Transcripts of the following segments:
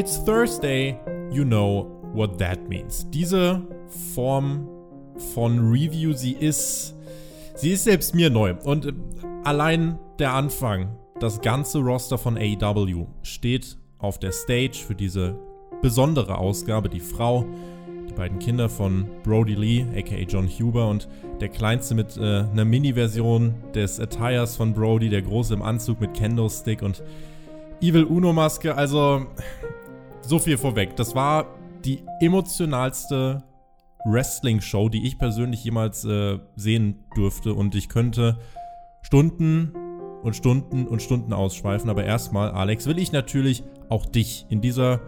It's Thursday, you know what that means. Diese Form von Review, sie ist, sie ist selbst mir neu. Und äh, allein der Anfang, das ganze Roster von AEW steht auf der Stage für diese besondere Ausgabe. Die Frau, die beiden Kinder von Brody Lee, aka John Huber, und der kleinste mit äh, einer Mini-Version des Attires von Brody, der große im Anzug mit Kendo-Stick und Evil Uno-Maske. Also, so viel vorweg. Das war die emotionalste Wrestling-Show, die ich persönlich jemals äh, sehen durfte. Und ich könnte Stunden und Stunden und Stunden ausschweifen. Aber erstmal, Alex, will ich natürlich auch dich in dieser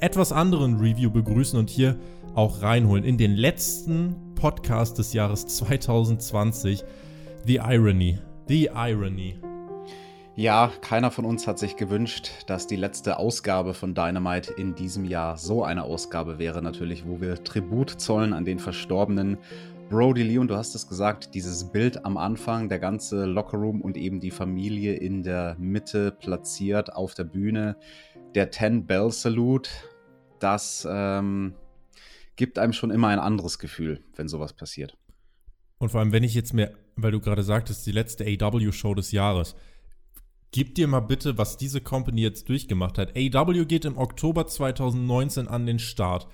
etwas anderen Review begrüßen und hier auch reinholen. In den letzten Podcast des Jahres 2020. The Irony. The Irony. Ja, keiner von uns hat sich gewünscht, dass die letzte Ausgabe von Dynamite in diesem Jahr so eine Ausgabe wäre, natürlich, wo wir Tribut zollen an den verstorbenen Brody Lee. Und du hast es gesagt, dieses Bild am Anfang, der ganze Lockerroom und eben die Familie in der Mitte platziert auf der Bühne, der Ten Bell Salute, das ähm, gibt einem schon immer ein anderes Gefühl, wenn sowas passiert. Und vor allem, wenn ich jetzt mir, weil du gerade sagtest, die letzte AW-Show des Jahres, Gib dir mal bitte, was diese Company jetzt durchgemacht hat. AW geht im Oktober 2019 an den Start.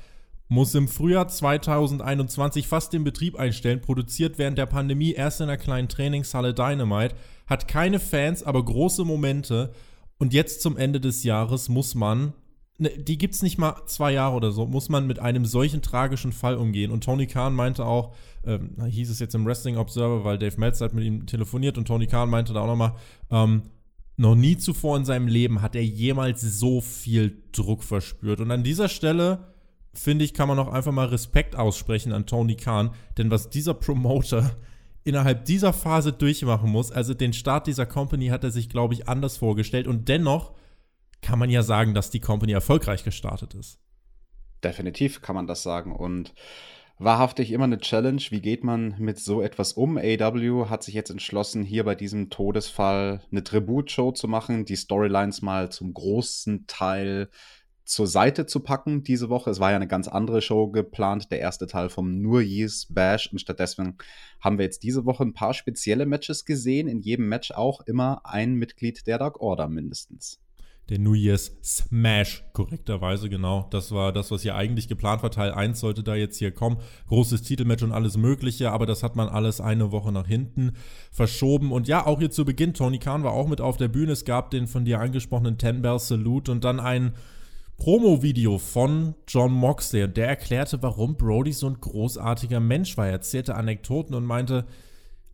Muss im Frühjahr 2021 fast den Betrieb einstellen, produziert während der Pandemie erst in einer kleinen Trainingshalle Dynamite, hat keine Fans, aber große Momente. Und jetzt zum Ende des Jahres muss man, ne, die gibt's nicht mal zwei Jahre oder so, muss man mit einem solchen tragischen Fall umgehen. Und Tony Khan meinte auch, ähm, hieß es jetzt im Wrestling Observer, weil Dave Meltzer hat mit ihm telefoniert und Tony Khan meinte da auch nochmal, ähm, noch nie zuvor in seinem Leben hat er jemals so viel Druck verspürt. Und an dieser Stelle, finde ich, kann man auch einfach mal Respekt aussprechen an Tony Khan, denn was dieser Promoter innerhalb dieser Phase durchmachen muss, also den Start dieser Company hat er sich, glaube ich, anders vorgestellt und dennoch kann man ja sagen, dass die Company erfolgreich gestartet ist. Definitiv kann man das sagen und wahrhaftig immer eine Challenge. Wie geht man mit so etwas um? AW hat sich jetzt entschlossen, hier bei diesem Todesfall eine Tributshow zu machen, die Storylines mal zum großen Teil zur Seite zu packen diese Woche. Es war ja eine ganz andere Show geplant, der erste Teil vom Nur Years Bash. Und stattdessen haben wir jetzt diese Woche ein paar spezielle Matches gesehen. In jedem Match auch immer ein Mitglied der Dark Order mindestens der New Year's Smash, korrekterweise, genau. Das war das, was hier eigentlich geplant war. Teil 1 sollte da jetzt hier kommen. Großes Titelmatch und alles Mögliche, aber das hat man alles eine Woche nach hinten verschoben. Und ja, auch hier zu Beginn, Tony Khan war auch mit auf der Bühne. Es gab den von dir angesprochenen Ten Bell Salute und dann ein Promo-Video von John Moxley. Und der erklärte, warum Brody so ein großartiger Mensch war. Er erzählte Anekdoten und meinte,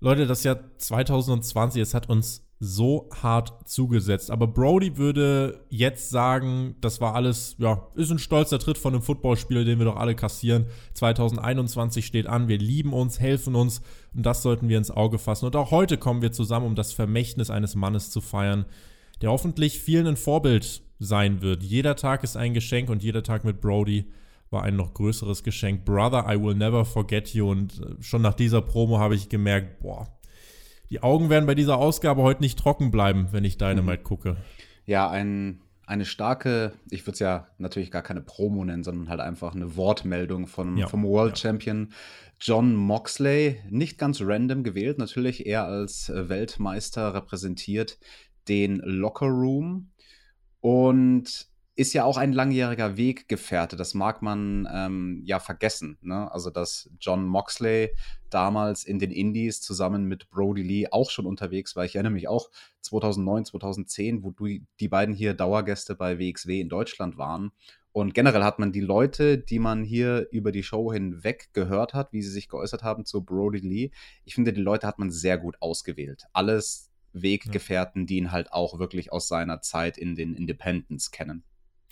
Leute, das Jahr 2020, es hat uns so hart zugesetzt. Aber Brody würde jetzt sagen, das war alles, ja, ist ein stolzer Tritt von einem Footballspieler, den wir doch alle kassieren. 2021 steht an, wir lieben uns, helfen uns und das sollten wir ins Auge fassen. Und auch heute kommen wir zusammen, um das Vermächtnis eines Mannes zu feiern, der hoffentlich vielen ein Vorbild sein wird. Jeder Tag ist ein Geschenk und jeder Tag mit Brody war ein noch größeres Geschenk. Brother, I will never forget you. Und schon nach dieser Promo habe ich gemerkt, boah, die Augen werden bei dieser Ausgabe heute nicht trocken bleiben, wenn ich Dynamite mhm. gucke. Ja, ein, eine starke, ich würde es ja natürlich gar keine Promo nennen, sondern halt einfach eine Wortmeldung von, ja, vom World ja. Champion John Moxley. Nicht ganz random gewählt, natürlich eher als äh, Weltmeister repräsentiert den Locker Room. Und ist ja auch ein langjähriger Weggefährte. Das mag man ähm, ja vergessen. Ne? Also, dass John Moxley damals in den Indies zusammen mit Brody Lee auch schon unterwegs war. Ich erinnere mich auch 2009, 2010, wo die beiden hier Dauergäste bei WXW in Deutschland waren. Und generell hat man die Leute, die man hier über die Show hinweg gehört hat, wie sie sich geäußert haben zu Brody Lee. Ich finde, die Leute hat man sehr gut ausgewählt. Alles Weggefährten, die ihn halt auch wirklich aus seiner Zeit in den Independents kennen.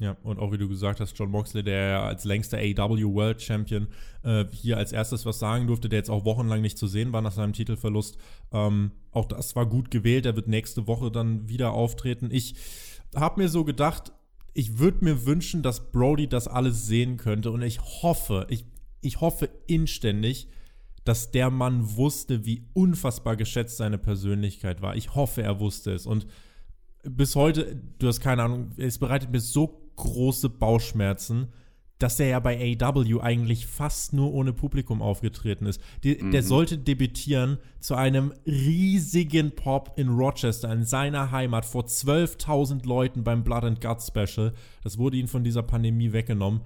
Ja, und auch wie du gesagt hast, John Moxley, der als längster AW World Champion äh, hier als erstes was sagen durfte, der jetzt auch wochenlang nicht zu sehen war nach seinem Titelverlust. Ähm, auch das war gut gewählt. Er wird nächste Woche dann wieder auftreten. Ich habe mir so gedacht, ich würde mir wünschen, dass Brody das alles sehen könnte. Und ich hoffe, ich, ich hoffe inständig, dass der Mann wusste, wie unfassbar geschätzt seine Persönlichkeit war. Ich hoffe, er wusste es. Und bis heute, du hast keine Ahnung, es bereitet mir so große Bauchschmerzen, dass er ja bei AW eigentlich fast nur ohne Publikum aufgetreten ist. Die, mhm. Der sollte debütieren zu einem riesigen Pop in Rochester, in seiner Heimat, vor 12.000 Leuten beim Blood and Guts Special. Das wurde ihm von dieser Pandemie weggenommen.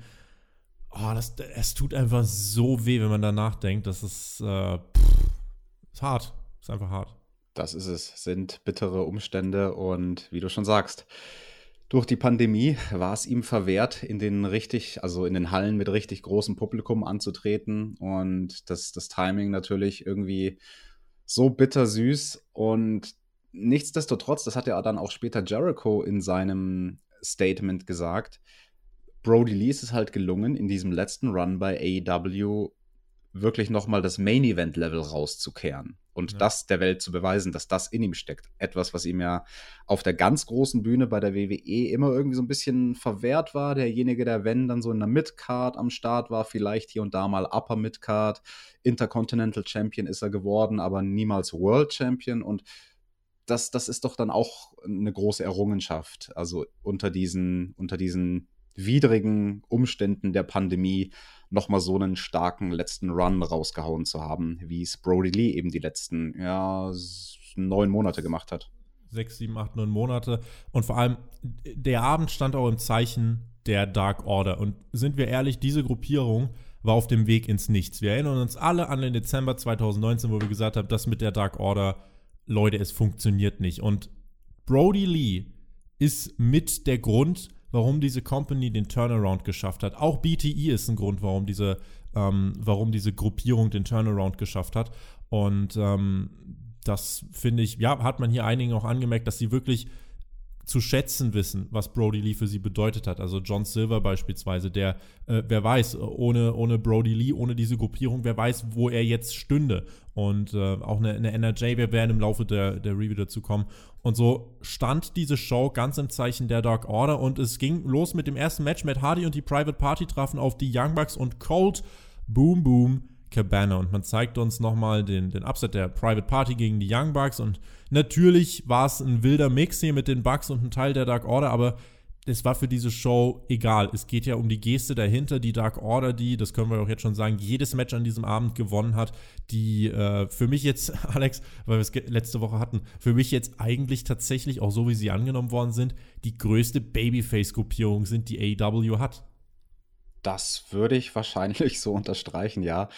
Oh, das, es tut einfach so weh, wenn man danach denkt. Das ist, äh, pff, ist hart. Ist einfach hart. Das ist es. Sind bittere Umstände und wie du schon sagst, durch die Pandemie war es ihm verwehrt, in den richtig, also in den Hallen mit richtig großem Publikum anzutreten. Und das, das Timing natürlich irgendwie so bittersüß. Und nichtsdestotrotz, das hat ja dann auch später Jericho in seinem Statement gesagt, Brody Lee ist es halt gelungen, in diesem letzten Run bei AEW wirklich nochmal das Main-Event-Level rauszukehren und ja. das der Welt zu beweisen, dass das in ihm steckt. Etwas, was ihm ja auf der ganz großen Bühne bei der WWE immer irgendwie so ein bisschen verwehrt war. Derjenige, der, wenn, dann so in der Midcard am Start war, vielleicht hier und da mal Upper Midcard. Intercontinental Champion ist er geworden, aber niemals World Champion und das, das ist doch dann auch eine große Errungenschaft. Also unter diesen, unter diesen widrigen Umständen der Pandemie nochmal so einen starken letzten Run rausgehauen zu haben, wie es Brody Lee eben die letzten ja, neun Monate gemacht hat. Sechs, sieben, acht, neun Monate. Und vor allem, der Abend stand auch im Zeichen der Dark Order. Und sind wir ehrlich, diese Gruppierung war auf dem Weg ins Nichts. Wir erinnern uns alle an den Dezember 2019, wo wir gesagt haben, das mit der Dark Order, Leute, es funktioniert nicht. Und Brody Lee ist mit der Grund, warum diese Company den Turnaround geschafft hat. Auch BTE ist ein Grund, warum diese, ähm, warum diese Gruppierung den Turnaround geschafft hat. Und ähm, das finde ich, ja, hat man hier einigen auch angemerkt, dass sie wirklich zu schätzen wissen, was Brody Lee für sie bedeutet hat. Also John Silver beispielsweise, der, äh, wer weiß, ohne, ohne Brody Lee, ohne diese Gruppierung, wer weiß, wo er jetzt stünde. Und äh, auch eine, eine NRJ, wir werden im Laufe der, der Review dazu kommen. Und so stand diese Show ganz im Zeichen der Dark Order und es ging los mit dem ersten Match. Matt Hardy und die Private Party trafen auf die Young Bucks und Cold Boom Boom Cabana. Und man zeigt uns nochmal den, den Upset der Private Party gegen die Young Bucks. Und natürlich war es ein wilder Mix hier mit den Bucks und ein Teil der Dark Order, aber es war für diese Show egal. Es geht ja um die Geste dahinter, die Dark Order, die, das können wir auch jetzt schon sagen, jedes Match an diesem Abend gewonnen hat, die äh, für mich jetzt, Alex, weil wir es letzte Woche hatten, für mich jetzt eigentlich tatsächlich, auch so wie sie angenommen worden sind, die größte Babyface-Gruppierung sind, die AEW hat. Das würde ich wahrscheinlich so unterstreichen, ja.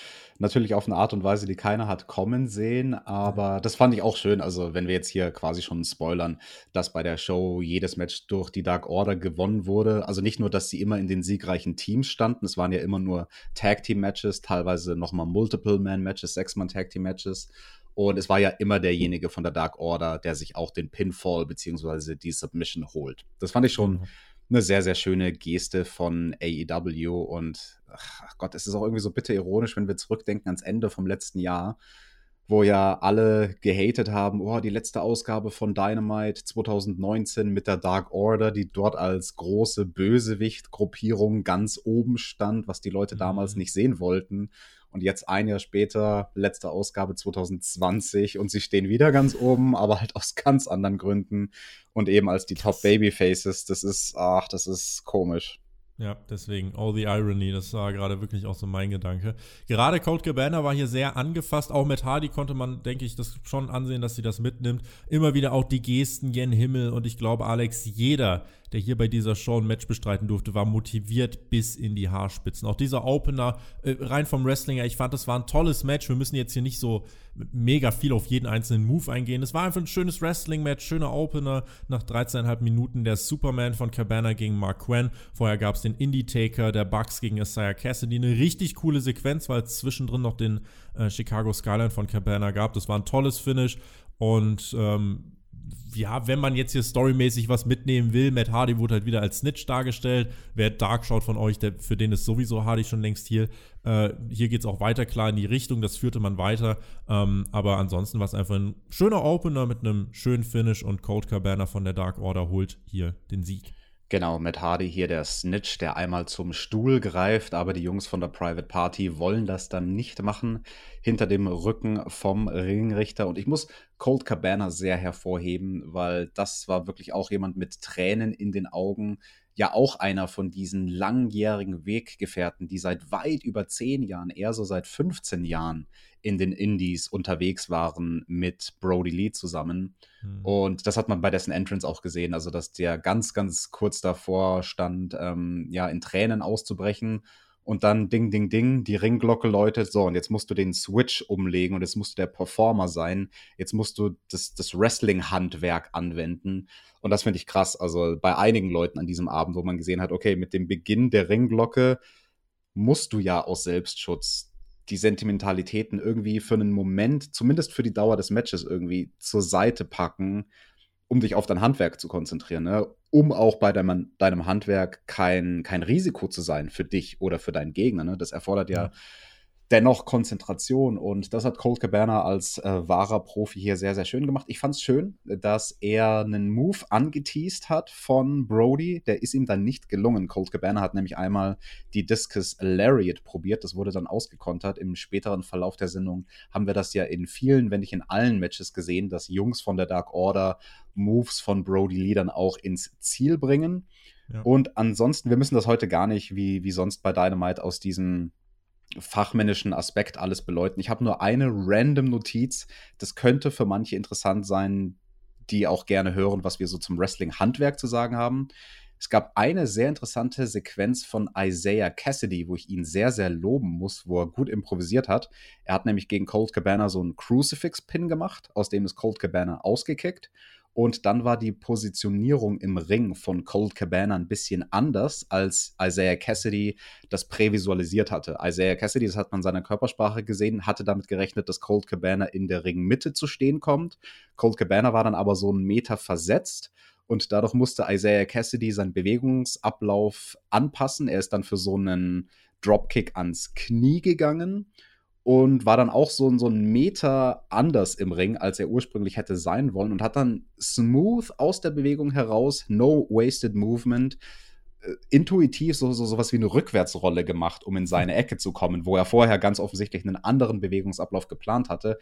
Natürlich auf eine Art und Weise, die keiner hat kommen sehen, aber das fand ich auch schön. Also, wenn wir jetzt hier quasi schon spoilern, dass bei der Show jedes Match durch die Dark Order gewonnen wurde. Also nicht nur, dass sie immer in den siegreichen Teams standen, es waren ja immer nur Tag Team Matches, teilweise nochmal Multiple Man Matches, Sechs-Mann Tag Team Matches. Und es war ja immer derjenige von der Dark Order, der sich auch den Pinfall bzw. die Submission holt. Das fand ich schon. Eine sehr, sehr schöne Geste von AEW und ach Gott, es ist auch irgendwie so bitter ironisch, wenn wir zurückdenken ans Ende vom letzten Jahr, wo ja alle gehatet haben, oh, die letzte Ausgabe von Dynamite 2019 mit der Dark Order, die dort als große Bösewicht-Gruppierung ganz oben stand, was die Leute damals mhm. nicht sehen wollten. Und jetzt ein Jahr später, letzte Ausgabe 2020 und sie stehen wieder ganz oben, aber halt aus ganz anderen Gründen und eben als die Top Babyfaces. Das ist, ach, das ist komisch. Ja, deswegen, all the irony, das war gerade wirklich auch so mein Gedanke. Gerade Cold Cabana war hier sehr angefasst, auch mit Hardy konnte man, denke ich, das schon ansehen, dass sie das mitnimmt. Immer wieder auch die Gesten, Jen Himmel und ich glaube, Alex, jeder, der hier bei dieser Show ein Match bestreiten durfte, war motiviert bis in die Haarspitzen. Auch dieser Opener, äh, rein vom Wrestling her, ich fand, das war ein tolles Match. Wir müssen jetzt hier nicht so mega viel auf jeden einzelnen Move eingehen. Es war einfach ein schönes Wrestling-Match, schöner Opener. Nach 13,5 Minuten der Superman von Cabana gegen Mark Quinn. Vorher gab es den Indie-Taker der Bucks gegen Isaiah Cassidy. Eine richtig coole Sequenz, weil es zwischendrin noch den äh, Chicago Skyline von Cabana gab. Das war ein tolles Finish. Und ähm, ja, wenn man jetzt hier storymäßig was mitnehmen will, Matt Hardy wurde halt wieder als Snitch dargestellt. Wer Dark schaut von euch, der, für den ist sowieso Hardy schon längst hier. Äh, hier geht es auch weiter klar in die Richtung, das führte man weiter. Ähm, aber ansonsten war es einfach ein schöner Opener mit einem schönen Finish und Cold Cabana von der Dark Order holt hier den Sieg. Genau, Matt Hardy hier der Snitch, der einmal zum Stuhl greift, aber die Jungs von der Private Party wollen das dann nicht machen, hinter dem Rücken vom Ringrichter. Und ich muss Cold Cabana sehr hervorheben, weil das war wirklich auch jemand mit Tränen in den Augen. ja auch einer von diesen langjährigen Weggefährten, die seit weit über zehn Jahren, eher so seit 15 Jahren in den Indies unterwegs waren mit Brody Lee zusammen. Mhm. Und das hat man bei dessen Entrance auch gesehen, also dass der ganz, ganz kurz davor stand, ähm, ja, in Tränen auszubrechen und dann ding, ding, ding, die Ringglocke läutet, so, und jetzt musst du den Switch umlegen und jetzt musst du der Performer sein, jetzt musst du das, das Wrestling-Handwerk anwenden. Und das finde ich krass. Also bei einigen Leuten an diesem Abend, wo man gesehen hat, okay, mit dem Beginn der Ringglocke musst du ja aus Selbstschutz die Sentimentalitäten irgendwie für einen Moment, zumindest für die Dauer des Matches irgendwie zur Seite packen um dich auf dein Handwerk zu konzentrieren, ne? um auch bei deinem, deinem Handwerk kein, kein Risiko zu sein für dich oder für deinen Gegner. Ne? Das erfordert ja, ja dennoch Konzentration. Und das hat Colt Cabana als äh, wahrer Profi hier sehr, sehr schön gemacht. Ich fand es schön, dass er einen Move angeteased hat von Brody. Der ist ihm dann nicht gelungen. Colt Cabana hat nämlich einmal die Discus Lariat probiert. Das wurde dann ausgekontert. Im späteren Verlauf der Sendung haben wir das ja in vielen, wenn nicht in allen Matches gesehen, dass Jungs von der Dark Order Moves von Brody Lee dann auch ins Ziel bringen. Ja. Und ansonsten, wir müssen das heute gar nicht wie, wie sonst bei Dynamite aus diesem fachmännischen Aspekt alles beleuchten. Ich habe nur eine random Notiz. Das könnte für manche interessant sein, die auch gerne hören, was wir so zum Wrestling-Handwerk zu sagen haben. Es gab eine sehr interessante Sequenz von Isaiah Cassidy, wo ich ihn sehr, sehr loben muss, wo er gut improvisiert hat. Er hat nämlich gegen Colt Cabana so einen Crucifix-Pin gemacht, aus dem ist Colt Cabana ausgekickt. Und dann war die Positionierung im Ring von Cold Cabana ein bisschen anders, als Isaiah Cassidy das prävisualisiert hatte. Isaiah Cassidy, das hat man seiner Körpersprache gesehen, hatte damit gerechnet, dass Cold Cabana in der Ringmitte zu stehen kommt. Cold Cabana war dann aber so einen Meter versetzt und dadurch musste Isaiah Cassidy seinen Bewegungsablauf anpassen. Er ist dann für so einen Dropkick ans Knie gegangen und war dann auch so, so ein Meter anders im Ring, als er ursprünglich hätte sein wollen und hat dann smooth aus der Bewegung heraus, no wasted movement, äh, intuitiv so, so, so was wie eine Rückwärtsrolle gemacht, um in seine Ecke zu kommen, wo er vorher ganz offensichtlich einen anderen Bewegungsablauf geplant hatte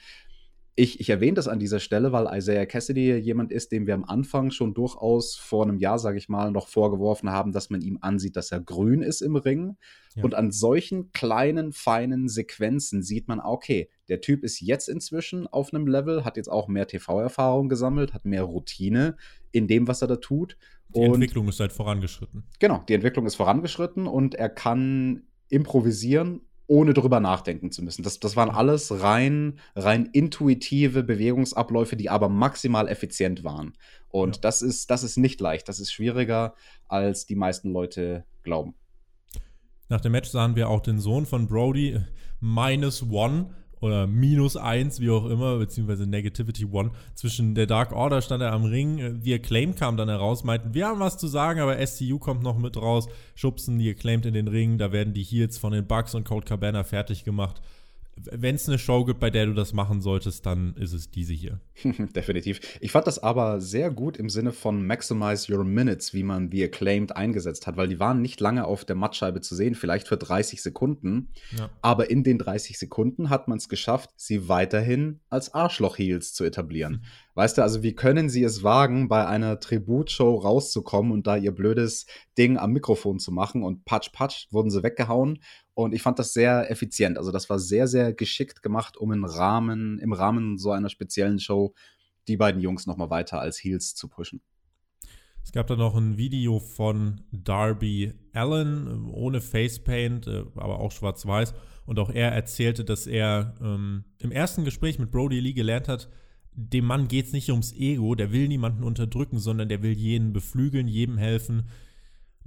ich, ich erwähne das an dieser Stelle, weil Isaiah Cassidy jemand ist, dem wir am Anfang schon durchaus vor einem Jahr, sage ich mal, noch vorgeworfen haben, dass man ihm ansieht, dass er grün ist im Ring. Ja. Und an solchen kleinen, feinen Sequenzen sieht man, okay, der Typ ist jetzt inzwischen auf einem Level, hat jetzt auch mehr TV-Erfahrung gesammelt, hat mehr Routine in dem, was er da tut. Die und Entwicklung ist halt vorangeschritten. Genau, die Entwicklung ist vorangeschritten und er kann improvisieren ohne drüber nachdenken zu müssen. Das, das waren alles rein, rein intuitive Bewegungsabläufe, die aber maximal effizient waren. Und ja. das, ist, das ist nicht leicht. Das ist schwieriger, als die meisten Leute glauben. Nach dem Match sahen wir auch den Sohn von Brody, Minus One, oder minus eins, wie auch immer, beziehungsweise Negativity One. Zwischen der Dark Order stand er am Ring. Die Acclaim kam dann heraus, meinten, wir haben was zu sagen, aber SCU kommt noch mit raus, schubsen die Acclaimed in den Ring. Da werden die Heels von den Bucks und Cold Cabana fertig gemacht wenn es eine Show gibt, bei der du das machen solltest, dann ist es diese hier. Definitiv. Ich fand das aber sehr gut im Sinne von Maximize Your Minutes, wie man The Acclaimed eingesetzt hat, weil die waren nicht lange auf der Mattscheibe zu sehen, vielleicht für 30 Sekunden. Ja. Aber in den 30 Sekunden hat man es geschafft, sie weiterhin als Arschloch-Heels zu etablieren. Hm. Weißt du, also wie können sie es wagen, bei einer Tributshow rauszukommen und da ihr blödes Ding am Mikrofon zu machen und patsch, patsch, wurden sie weggehauen und ich fand das sehr effizient. Also das war sehr, sehr geschickt gemacht, um im Rahmen, im Rahmen so einer speziellen Show die beiden Jungs nochmal weiter als Heels zu pushen. Es gab da noch ein Video von Darby Allen ohne Facepaint, äh, aber auch schwarz-weiß. Und auch er erzählte, dass er ähm, im ersten Gespräch mit Brody Lee gelernt hat, dem Mann geht es nicht ums Ego, der will niemanden unterdrücken, sondern der will jeden beflügeln, jedem helfen,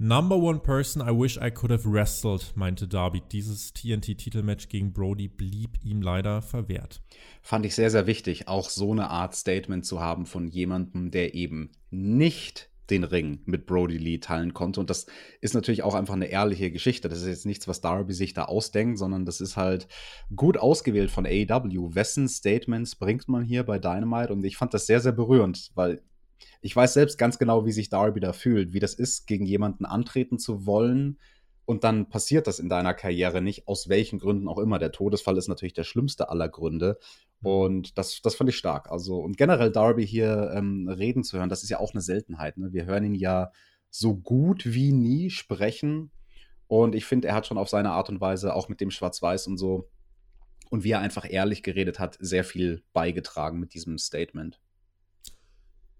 Number one person I wish I could have wrestled, meinte Darby. Dieses TNT-Titelmatch gegen Brody blieb ihm leider verwehrt. Fand ich sehr, sehr wichtig, auch so eine Art Statement zu haben von jemandem, der eben nicht den Ring mit Brody Lee teilen konnte. Und das ist natürlich auch einfach eine ehrliche Geschichte. Das ist jetzt nichts, was Darby sich da ausdenkt, sondern das ist halt gut ausgewählt von AEW. Wessen Statements bringt man hier bei Dynamite? Und ich fand das sehr, sehr berührend, weil ich weiß selbst ganz genau, wie sich Darby da fühlt, wie das ist, gegen jemanden antreten zu wollen. Und dann passiert das in deiner Karriere nicht, aus welchen Gründen auch immer. Der Todesfall ist natürlich der schlimmste aller Gründe. Mhm. Und das, das fand ich stark. Also, und generell Darby hier ähm, reden zu hören, das ist ja auch eine Seltenheit. Ne? Wir hören ihn ja so gut wie nie sprechen. Und ich finde, er hat schon auf seine Art und Weise, auch mit dem Schwarz-Weiß und so, und wie er einfach ehrlich geredet hat, sehr viel beigetragen mit diesem Statement.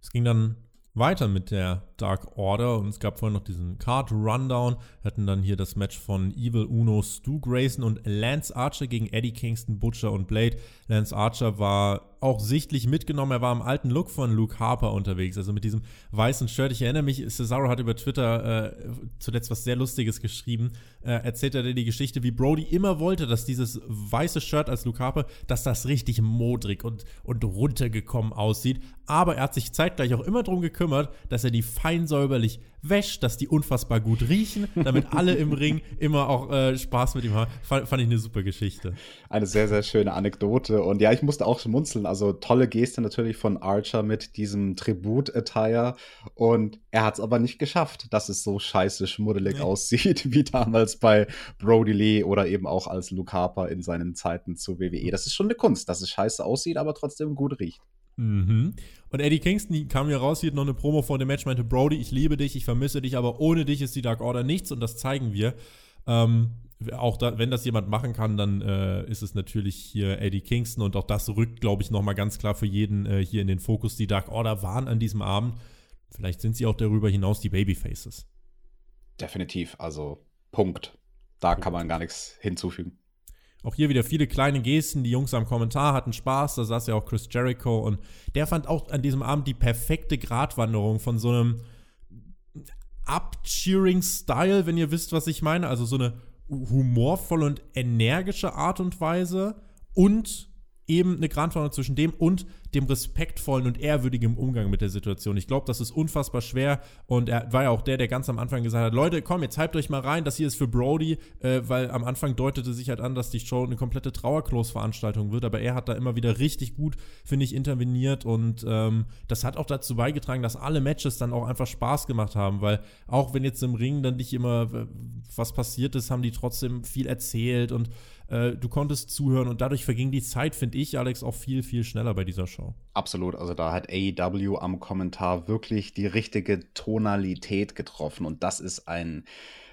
Es ging dann weiter mit der Dark Order und es gab vorhin noch diesen Card Rundown. Wir hatten dann hier das Match von Evil Uno, Stu Grayson und Lance Archer gegen Eddie Kingston, Butcher und Blade. Lance Archer war auch sichtlich mitgenommen. Er war im alten Look von Luke Harper unterwegs, also mit diesem weißen Shirt. Ich erinnere mich, Cesaro hat über Twitter äh, zuletzt was sehr Lustiges geschrieben. Äh, erzählt er die Geschichte, wie Brody immer wollte, dass dieses weiße Shirt als Luke Harper, dass das richtig modrig und, und runtergekommen aussieht. Aber er hat sich zeitgleich auch immer darum gekümmert, dass er die fein säuberlich wäscht, dass die unfassbar gut riechen, damit alle im Ring immer auch äh, Spaß mit ihm haben. Fand, fand, ich eine super Geschichte. Eine sehr, sehr schöne Anekdote. Und ja, ich musste auch schmunzeln. Also tolle Geste natürlich von Archer mit diesem Tribut-Attire. Und er hat es aber nicht geschafft, dass es so scheiße schmuddelig nee. aussieht, wie damals bei Brody Lee oder eben auch als Luke Harper in seinen Zeiten zu WWE. Das ist schon eine Kunst, dass es scheiße aussieht, aber trotzdem gut riecht. Mhm. Und Eddie Kingston kam hier raus, hier noch eine Promo vor dem Match, meinte, Brody, ich liebe dich, ich vermisse dich, aber ohne dich ist die Dark Order nichts und das zeigen wir. Ähm, auch da, wenn das jemand machen kann, dann äh, ist es natürlich hier Eddie Kingston und auch das rückt, glaube ich, nochmal ganz klar für jeden äh, hier in den Fokus. Die Dark Order waren an diesem Abend. Vielleicht sind sie auch darüber hinaus die Babyfaces. Definitiv, also Punkt. Da Punkt. kann man gar nichts hinzufügen. Auch hier wieder viele kleine Gesten. Die Jungs am Kommentar hatten Spaß. Da saß ja auch Chris Jericho. Und der fand auch an diesem Abend die perfekte Gratwanderung von so einem Up-Cheering-Style, wenn ihr wisst, was ich meine. Also so eine humorvolle und energische Art und Weise. Und eben eine Gratwanderung zwischen dem und dem respektvollen und ehrwürdigen Umgang mit der Situation. Ich glaube, das ist unfassbar schwer und er war ja auch der, der ganz am Anfang gesagt hat, Leute, komm, jetzt hypt euch mal rein, das hier ist für Brody, äh, weil am Anfang deutete sich halt an, dass die Show eine komplette Trauerklos-Veranstaltung wird, aber er hat da immer wieder richtig gut, finde ich, interveniert und ähm, das hat auch dazu beigetragen, dass alle Matches dann auch einfach Spaß gemacht haben, weil auch wenn jetzt im Ring dann nicht immer äh, was passiert ist, haben die trotzdem viel erzählt und äh, du konntest zuhören und dadurch verging die Zeit, finde ich, Alex, auch viel, viel schneller bei dieser Show. Absolut, also da hat AEW am Kommentar wirklich die richtige Tonalität getroffen und das ist ein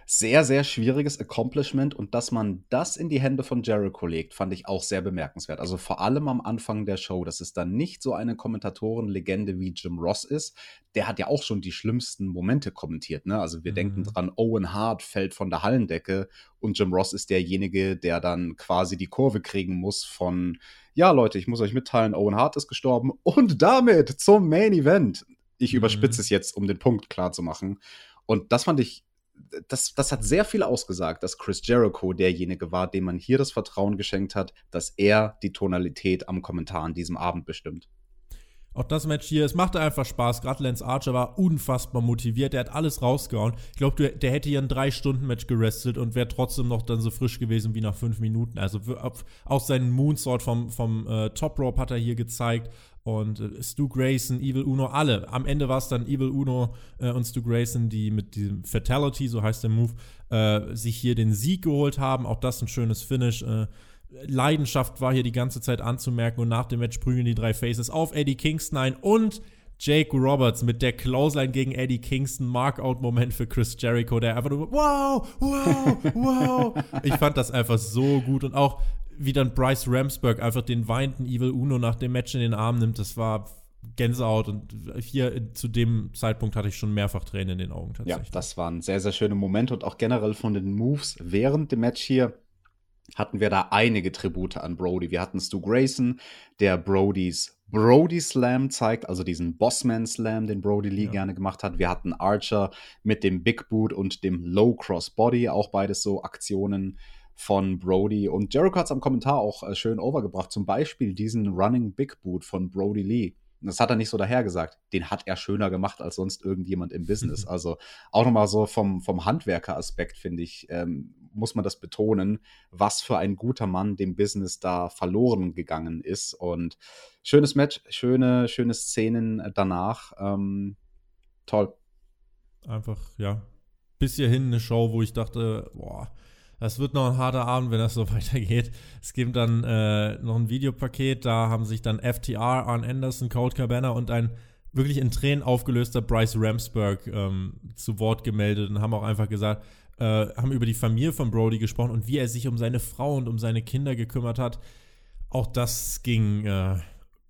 sehr, sehr schwieriges Accomplishment und dass man das in die Hände von Jericho legt, fand ich auch sehr bemerkenswert. Also vor allem am Anfang der Show, dass es dann nicht so eine Kommentatorenlegende wie Jim Ross ist. Der hat ja auch schon die schlimmsten Momente kommentiert. Ne? Also wir mhm. denken dran, Owen Hart fällt von der Hallendecke und Jim Ross ist derjenige, der dann quasi die Kurve kriegen muss von, ja Leute, ich muss euch mitteilen, Owen Hart ist gestorben und damit zum Main Event. Ich mhm. überspitze es jetzt, um den Punkt klar zu machen. Und das fand ich das, das hat sehr viel ausgesagt, dass Chris Jericho derjenige war, dem man hier das Vertrauen geschenkt hat, dass er die Tonalität am Kommentar an diesem Abend bestimmt. Auch das Match hier, es machte einfach Spaß. Gerade Lance Archer war unfassbar motiviert. Der hat alles rausgehauen. Ich glaube, der hätte hier ein Drei-Stunden-Match gerestelt und wäre trotzdem noch dann so frisch gewesen wie nach fünf Minuten. Also auch seinen Moonsault vom, vom äh, Top Rope hat er hier gezeigt und äh, Stu Grayson, Evil Uno, alle. Am Ende war es dann Evil Uno äh, und Stu Grayson, die mit diesem Fatality, so heißt der Move, äh, sich hier den Sieg geholt haben. Auch das ein schönes Finish. Leidenschaft war hier die ganze Zeit anzumerken und nach dem Match prügeln die drei Faces auf Eddie Kingston ein und Jake Roberts mit der Clothesline gegen Eddie Kingston, Markout-Moment für Chris Jericho, der einfach nur, wow, wow, wow. ich fand das einfach so gut und auch wie dann Bryce Ramsberg einfach den weinenden Evil Uno nach dem Match in den Arm nimmt, das war Gänsehaut und hier zu dem Zeitpunkt hatte ich schon mehrfach Tränen in den Augen tatsächlich. Ja, das war ein sehr, sehr schöner Moment und auch generell von den Moves während dem Match hier hatten wir da einige Tribute an Brody. Wir hatten Stu Grayson, der Brodys Brody Slam zeigt, also diesen Bossman Slam, den Brody Lee ja. gerne gemacht hat. Wir hatten Archer mit dem Big Boot und dem Low Cross Body, auch beides so Aktionen von Brody. Und Jericho hat es am Kommentar auch äh, schön overgebracht. Zum Beispiel diesen Running Big Boot von Brody Lee. Das hat er nicht so dahergesagt. Den hat er schöner gemacht als sonst irgendjemand im Business. Also auch nochmal so vom, vom Handwerker-Aspekt, finde ich, ähm, muss man das betonen, was für ein guter Mann dem Business da verloren gegangen ist. Und schönes Match, schöne, schöne Szenen danach. Ähm, toll. Einfach, ja. Bis hierhin eine Show, wo ich dachte, boah, das wird noch ein harter Abend, wenn das so weitergeht. Es gibt dann äh, noch ein Videopaket, da haben sich dann FTR, Arn Anderson, Cold Cabana und ein wirklich in Tränen aufgelöster Bryce Ramsberg ähm, zu Wort gemeldet und haben auch einfach gesagt, äh, haben über die Familie von Brody gesprochen und wie er sich um seine Frau und um seine Kinder gekümmert hat. Auch das ging äh,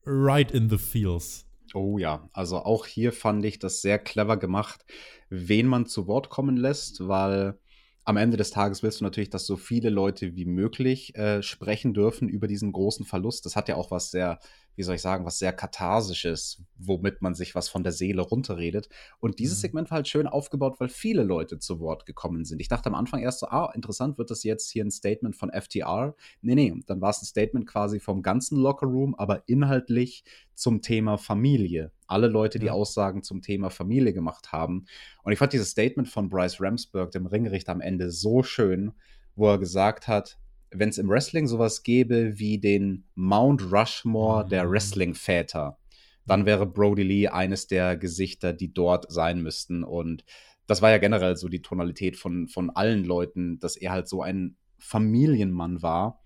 right in the feels. Oh ja, also auch hier fand ich das sehr clever gemacht, wen man zu Wort kommen lässt, weil am Ende des Tages willst du natürlich, dass so viele Leute wie möglich äh, sprechen dürfen über diesen großen Verlust. Das hat ja auch was sehr wie soll ich sagen, was sehr katharsisches, womit man sich was von der Seele runterredet. Und dieses mhm. Segment war halt schön aufgebaut, weil viele Leute zu Wort gekommen sind. Ich dachte am Anfang erst so, ah, interessant, wird das jetzt hier ein Statement von FTR? Nee, nee, dann war es ein Statement quasi vom ganzen Lockerroom, aber inhaltlich zum Thema Familie. Alle Leute, die ja. Aussagen zum Thema Familie gemacht haben. Und ich fand dieses Statement von Bryce Ramsberg, dem Ringrichter am Ende, so schön, wo er gesagt hat, wenn es im Wrestling sowas gäbe wie den Mount Rushmore der Wrestling-Väter, dann wäre Brody Lee eines der Gesichter, die dort sein müssten. Und das war ja generell so die Tonalität von, von allen Leuten, dass er halt so ein Familienmann war,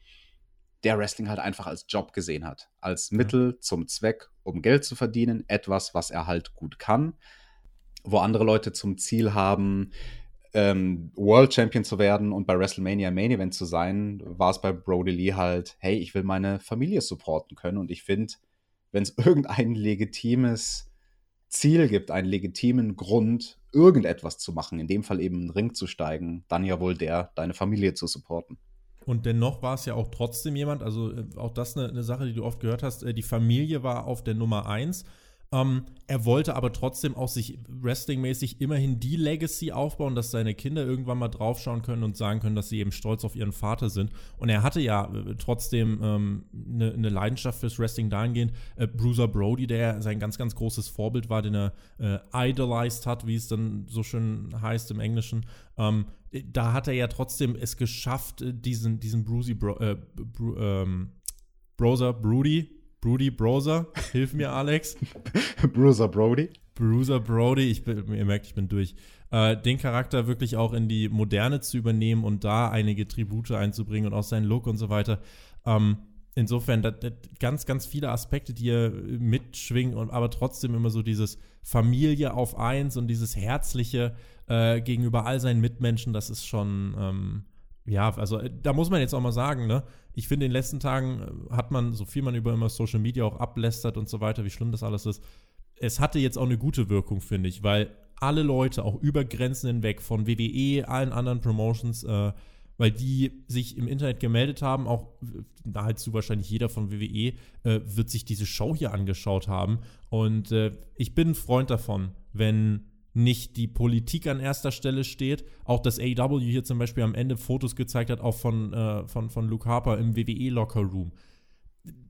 der Wrestling halt einfach als Job gesehen hat. Als Mittel zum Zweck, um Geld zu verdienen, etwas, was er halt gut kann. Wo andere Leute zum Ziel haben, ähm, World Champion zu werden und bei WrestleMania Main Event zu sein, war es bei Brody Lee halt, hey, ich will meine Familie supporten können. Und ich finde, wenn es irgendein legitimes Ziel gibt, einen legitimen Grund, irgendetwas zu machen, in dem Fall eben einen Ring zu steigen, dann ja wohl der, deine Familie zu supporten. Und dennoch war es ja auch trotzdem jemand, also äh, auch das eine, eine Sache, die du oft gehört hast, äh, die Familie war auf der Nummer eins ähm, er wollte aber trotzdem auch sich wrestlingmäßig immerhin die Legacy aufbauen, dass seine Kinder irgendwann mal draufschauen können und sagen können, dass sie eben stolz auf ihren Vater sind. Und er hatte ja äh, trotzdem ähm, eine, eine, Leidenschaft fürs Wrestling dahingehend. Äh, Bruiser Brody, der sein ganz, ganz großes Vorbild war, den er äh, idolized hat, wie es dann so schön heißt im Englischen. Ähm, da hat er ja trotzdem es geschafft, äh, diesen, diesen Brucey Bro, äh, Bru, ähm, Browser, Broody, Brody Browser, hilf mir, Alex. Bruiser Brody. Bruiser Brody, ich bin, ihr merkt, ich bin durch. Äh, den Charakter wirklich auch in die Moderne zu übernehmen und da einige Tribute einzubringen und auch seinen Look und so weiter. Ähm, insofern das, das ganz, ganz viele Aspekte, die hier mitschwingen und aber trotzdem immer so dieses Familie auf eins und dieses Herzliche äh, gegenüber all seinen Mitmenschen, das ist schon, ähm, ja, also äh, da muss man jetzt auch mal sagen, ne? Ich finde, in den letzten Tagen äh, hat man, so viel man über immer Social Media auch ablästert und so weiter, wie schlimm das alles ist. Es hatte jetzt auch eine gute Wirkung, finde ich, weil alle Leute, auch über Grenzen hinweg, von WWE, allen anderen Promotions, äh, weil die sich im Internet gemeldet haben, auch nahezu wahrscheinlich jeder von WWE, äh, wird sich diese Show hier angeschaut haben. Und äh, ich bin ein Freund davon, wenn nicht die Politik an erster Stelle steht. Auch dass AEW hier zum Beispiel am Ende Fotos gezeigt hat, auch von, äh, von, von Luke Harper im WWE-Locker-Room.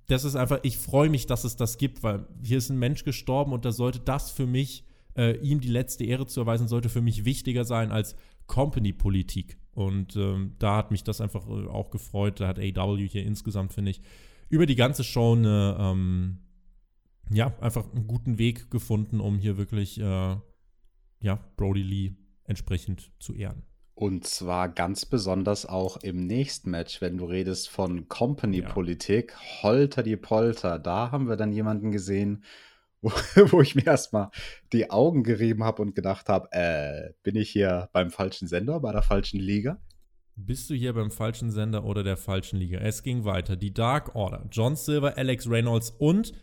Das ist einfach, ich freue mich, dass es das gibt, weil hier ist ein Mensch gestorben und da sollte das für mich, äh, ihm die letzte Ehre zu erweisen, sollte für mich wichtiger sein als Company-Politik. Und ähm, da hat mich das einfach äh, auch gefreut. Da hat AEW hier insgesamt, finde ich, über die ganze Show eine, ähm, ja, einfach einen guten Weg gefunden, um hier wirklich äh, ja, Brody Lee entsprechend zu ehren. Und zwar ganz besonders auch im nächsten Match, wenn du redest von Company-Politik, ja. Holter die Polter. Da haben wir dann jemanden gesehen, wo, wo ich mir erstmal die Augen gerieben habe und gedacht habe, äh, bin ich hier beim falschen Sender, bei der falschen Liga? Bist du hier beim falschen Sender oder der falschen Liga? Es ging weiter. Die Dark Order, John Silver, Alex Reynolds und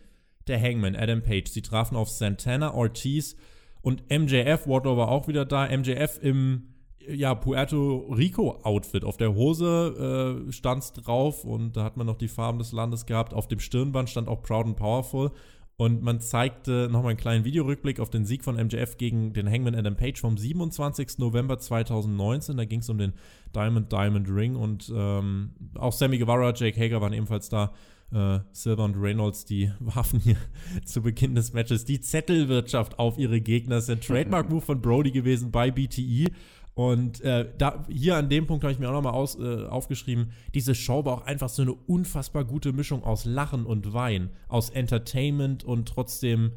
der Hangman Adam Page. Sie trafen auf Santana Ortiz und MJF, Wardlow war auch wieder da. MJF im ja, Puerto Rico-Outfit. Auf der Hose äh, stand es drauf und da hat man noch die Farben des Landes gehabt. Auf dem Stirnband stand auch Proud and Powerful. Und man zeigte nochmal einen kleinen Videorückblick auf den Sieg von MJF gegen den Hangman Adam Page vom 27. November 2019. Da ging es um den Diamond Diamond Ring und ähm, auch Sammy Guevara, Jake Hager waren ebenfalls da äh, Silver und Reynolds, die warfen hier zu Beginn des Matches die Zettelwirtschaft auf ihre Gegner. Das ist ein Trademark-Move von Brody gewesen bei BTE. Und äh, da, hier an dem Punkt habe ich mir auch nochmal äh, aufgeschrieben, diese Show war auch einfach so eine unfassbar gute Mischung aus Lachen und Wein, aus Entertainment und trotzdem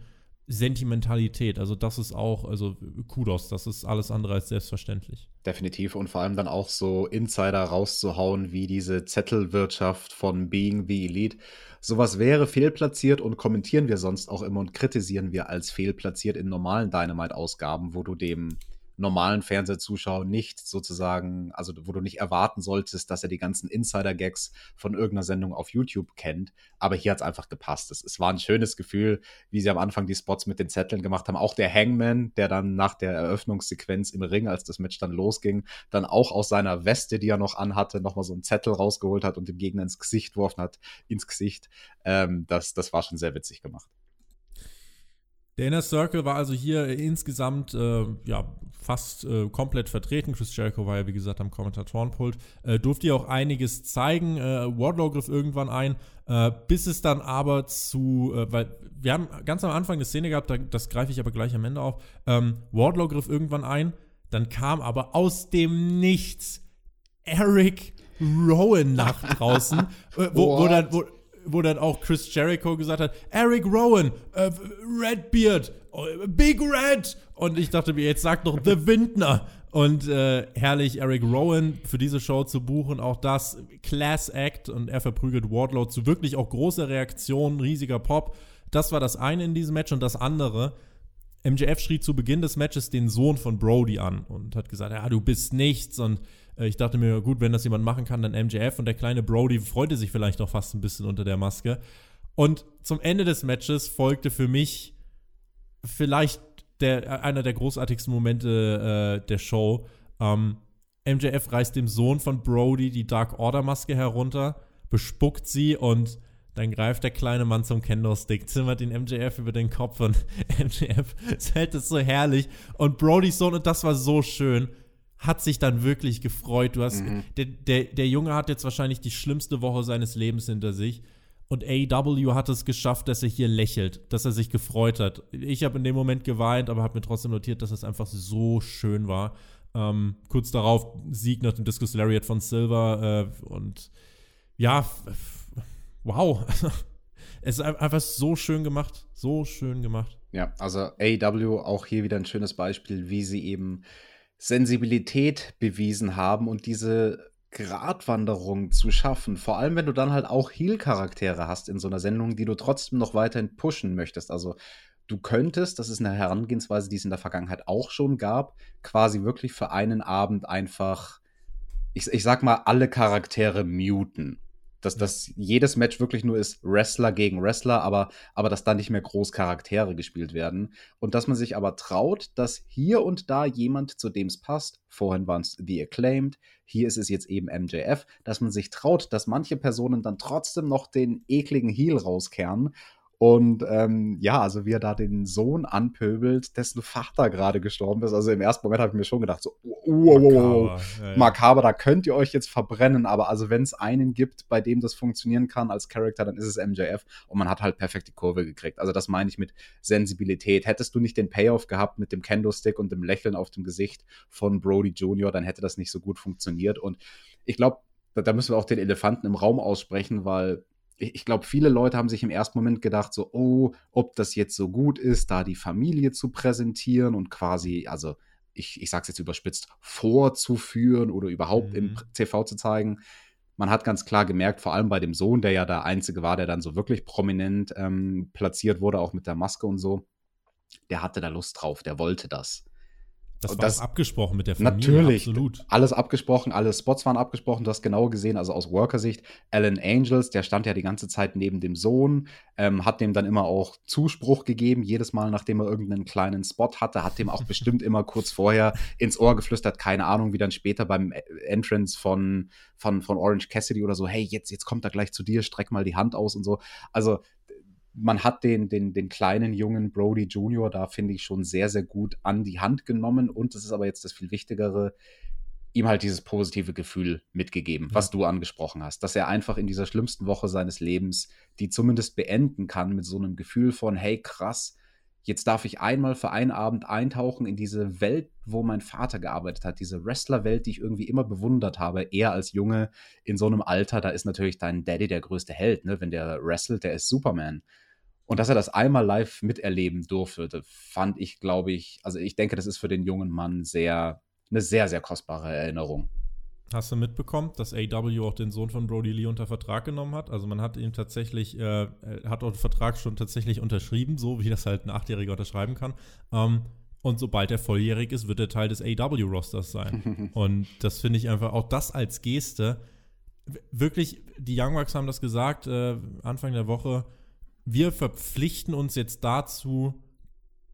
Sentimentalität. Also das ist auch, also Kudos, das ist alles andere als selbstverständlich. Definitiv und vor allem dann auch so Insider rauszuhauen, wie diese Zettelwirtschaft von Being the Elite. Sowas wäre fehlplatziert und kommentieren wir sonst auch immer und kritisieren wir als fehlplatziert in normalen Dynamite-Ausgaben, wo du dem normalen Fernsehzuschauer nicht sozusagen, also wo du nicht erwarten solltest, dass er die ganzen Insider-Gags von irgendeiner Sendung auf YouTube kennt. Aber hier hat es einfach gepasst. Es, es, war ein schönes Gefühl, wie sie am Anfang die Spots mit den Zetteln gemacht haben. Auch der Hangman, der dann nach der Eröffnungssequenz im Ring, als das Match dann losging, dann auch aus seiner Weste, die er noch anhatte, nochmal so einen Zettel rausgeholt hat und dem Gegner ins Gesicht geworfen hat, ins Gesicht. Ähm, das, das war schon sehr witzig gemacht. Der Inner Circle war also hier insgesamt äh, ja, fast äh, komplett vertreten. Chris Jericho war ja, wie gesagt, am Kommentatorenpult. Äh, durfte ja auch einiges zeigen. Äh, Wardlow griff irgendwann ein, äh, bis es dann aber zu, äh, weil wir haben ganz am Anfang eine Szene gehabt, da, das greife ich aber gleich am Ende auf. Ähm, Wardlow griff irgendwann ein, dann kam aber aus dem Nichts Eric Rowan nach draußen, wo, wo, dann, wo, wo dann auch Chris Jericho gesagt hat, Eric Rowan, äh, Redbeard, äh, Big Red. Und ich dachte mir, jetzt sagt doch The Windner. Und äh, herrlich, Eric Rowan für diese Show zu buchen, auch das Class Act und er verprügelt Wardlow zu wirklich auch großer Reaktion, riesiger Pop. Das war das eine in diesem Match und das andere. MJF schrie zu Beginn des Matches den Sohn von Brody an und hat gesagt, ja, du bist nichts und ich dachte mir, gut, wenn das jemand machen kann, dann MJF und der kleine Brody freute sich vielleicht auch fast ein bisschen unter der Maske. Und zum Ende des Matches folgte für mich vielleicht der, einer der großartigsten Momente äh, der Show. Ähm, MJF reißt dem Sohn von Brody die Dark Order Maske herunter, bespuckt sie und dann greift der kleine Mann zum Kendo-Stick, zimmert den MJF über den Kopf und MJF hält es so herrlich. Und Brodys Sohn, und das war so schön, hat sich dann wirklich gefreut. Du hast, mhm. der, der, der Junge hat jetzt wahrscheinlich die schlimmste Woche seines Lebens hinter sich. Und AEW hat es geschafft, dass er hier lächelt, dass er sich gefreut hat. Ich habe in dem Moment geweint, aber habe mir trotzdem notiert, dass es einfach so schön war. Ähm, kurz darauf Sieg nach dem Discus Lariat von Silver äh, und ja, wow. es ist einfach so schön gemacht, so schön gemacht. Ja, also AEW auch hier wieder ein schönes Beispiel, wie sie eben Sensibilität bewiesen haben und diese Gratwanderung zu schaffen. Vor allem, wenn du dann halt auch Heal-Charaktere hast in so einer Sendung, die du trotzdem noch weiterhin pushen möchtest. Also du könntest, das ist eine Herangehensweise, die es in der Vergangenheit auch schon gab, quasi wirklich für einen Abend einfach, ich, ich sag mal, alle Charaktere muten dass das jedes Match wirklich nur ist Wrestler gegen Wrestler, aber, aber dass da nicht mehr groß Charaktere gespielt werden. Und dass man sich aber traut, dass hier und da jemand, zu dem es passt, vorhin waren es The Acclaimed, hier ist es jetzt eben MJF, dass man sich traut, dass manche Personen dann trotzdem noch den ekligen Heel rauskehren und ähm, ja, also wie er da den Sohn anpöbelt, dessen Vater gerade gestorben ist. Also im ersten Moment habe ich mir schon gedacht, so, oh, oh, oh, makaber, ja, ja. makaber, da könnt ihr euch jetzt verbrennen. Aber also wenn es einen gibt, bei dem das funktionieren kann als Charakter, dann ist es MJF. Und man hat halt perfekt die Kurve gekriegt. Also das meine ich mit Sensibilität. Hättest du nicht den Payoff gehabt mit dem Kendo-Stick und dem Lächeln auf dem Gesicht von Brody Jr., dann hätte das nicht so gut funktioniert. Und ich glaube, da, da müssen wir auch den Elefanten im Raum aussprechen, weil ich glaube, viele Leute haben sich im ersten Moment gedacht, so, oh, ob das jetzt so gut ist, da die Familie zu präsentieren und quasi, also ich, ich sage es jetzt überspitzt, vorzuführen oder überhaupt mhm. im TV zu zeigen. Man hat ganz klar gemerkt, vor allem bei dem Sohn, der ja der Einzige war, der dann so wirklich prominent ähm, platziert wurde, auch mit der Maske und so, der hatte da Lust drauf, der wollte das. Das war das, abgesprochen mit der Familie. Natürlich. Absolut. Alles abgesprochen, alle Spots waren abgesprochen. Du hast genau gesehen, also aus Worker-Sicht, Alan Angels, der stand ja die ganze Zeit neben dem Sohn, ähm, hat dem dann immer auch Zuspruch gegeben. Jedes Mal, nachdem er irgendeinen kleinen Spot hatte, hat dem auch bestimmt immer kurz vorher ins Ohr geflüstert. Keine Ahnung, wie dann später beim Entrance von, von, von Orange Cassidy oder so, hey, jetzt, jetzt kommt er gleich zu dir, streck mal die Hand aus und so. Also man hat den, den, den kleinen jungen Brody Jr. da, finde ich, schon sehr, sehr gut an die Hand genommen. Und das ist aber jetzt das viel Wichtigere, ihm halt dieses positive Gefühl mitgegeben, ja. was du angesprochen hast, dass er einfach in dieser schlimmsten Woche seines Lebens die zumindest beenden kann mit so einem Gefühl von, hey, krass, jetzt darf ich einmal für einen Abend eintauchen in diese Welt, wo mein Vater gearbeitet hat, diese Wrestler-Welt, die ich irgendwie immer bewundert habe, er als Junge in so einem Alter, da ist natürlich dein Daddy der größte Held, ne? wenn der wrestelt, der ist Superman. Und dass er das einmal live miterleben durfte, fand ich, glaube ich, also ich denke, das ist für den jungen Mann sehr, eine sehr, sehr kostbare Erinnerung. Hast du mitbekommen, dass AW auch den Sohn von Brody Lee unter Vertrag genommen hat? Also man hat ihn tatsächlich, äh, hat auch den Vertrag schon tatsächlich unterschrieben, so wie das halt ein Achtjähriger unterschreiben kann. Ähm, und sobald er volljährig ist, wird er Teil des AW-Rosters sein. und das finde ich einfach, auch das als Geste, wirklich, die Young Bucks haben das gesagt, äh, Anfang der Woche, wir verpflichten uns jetzt dazu,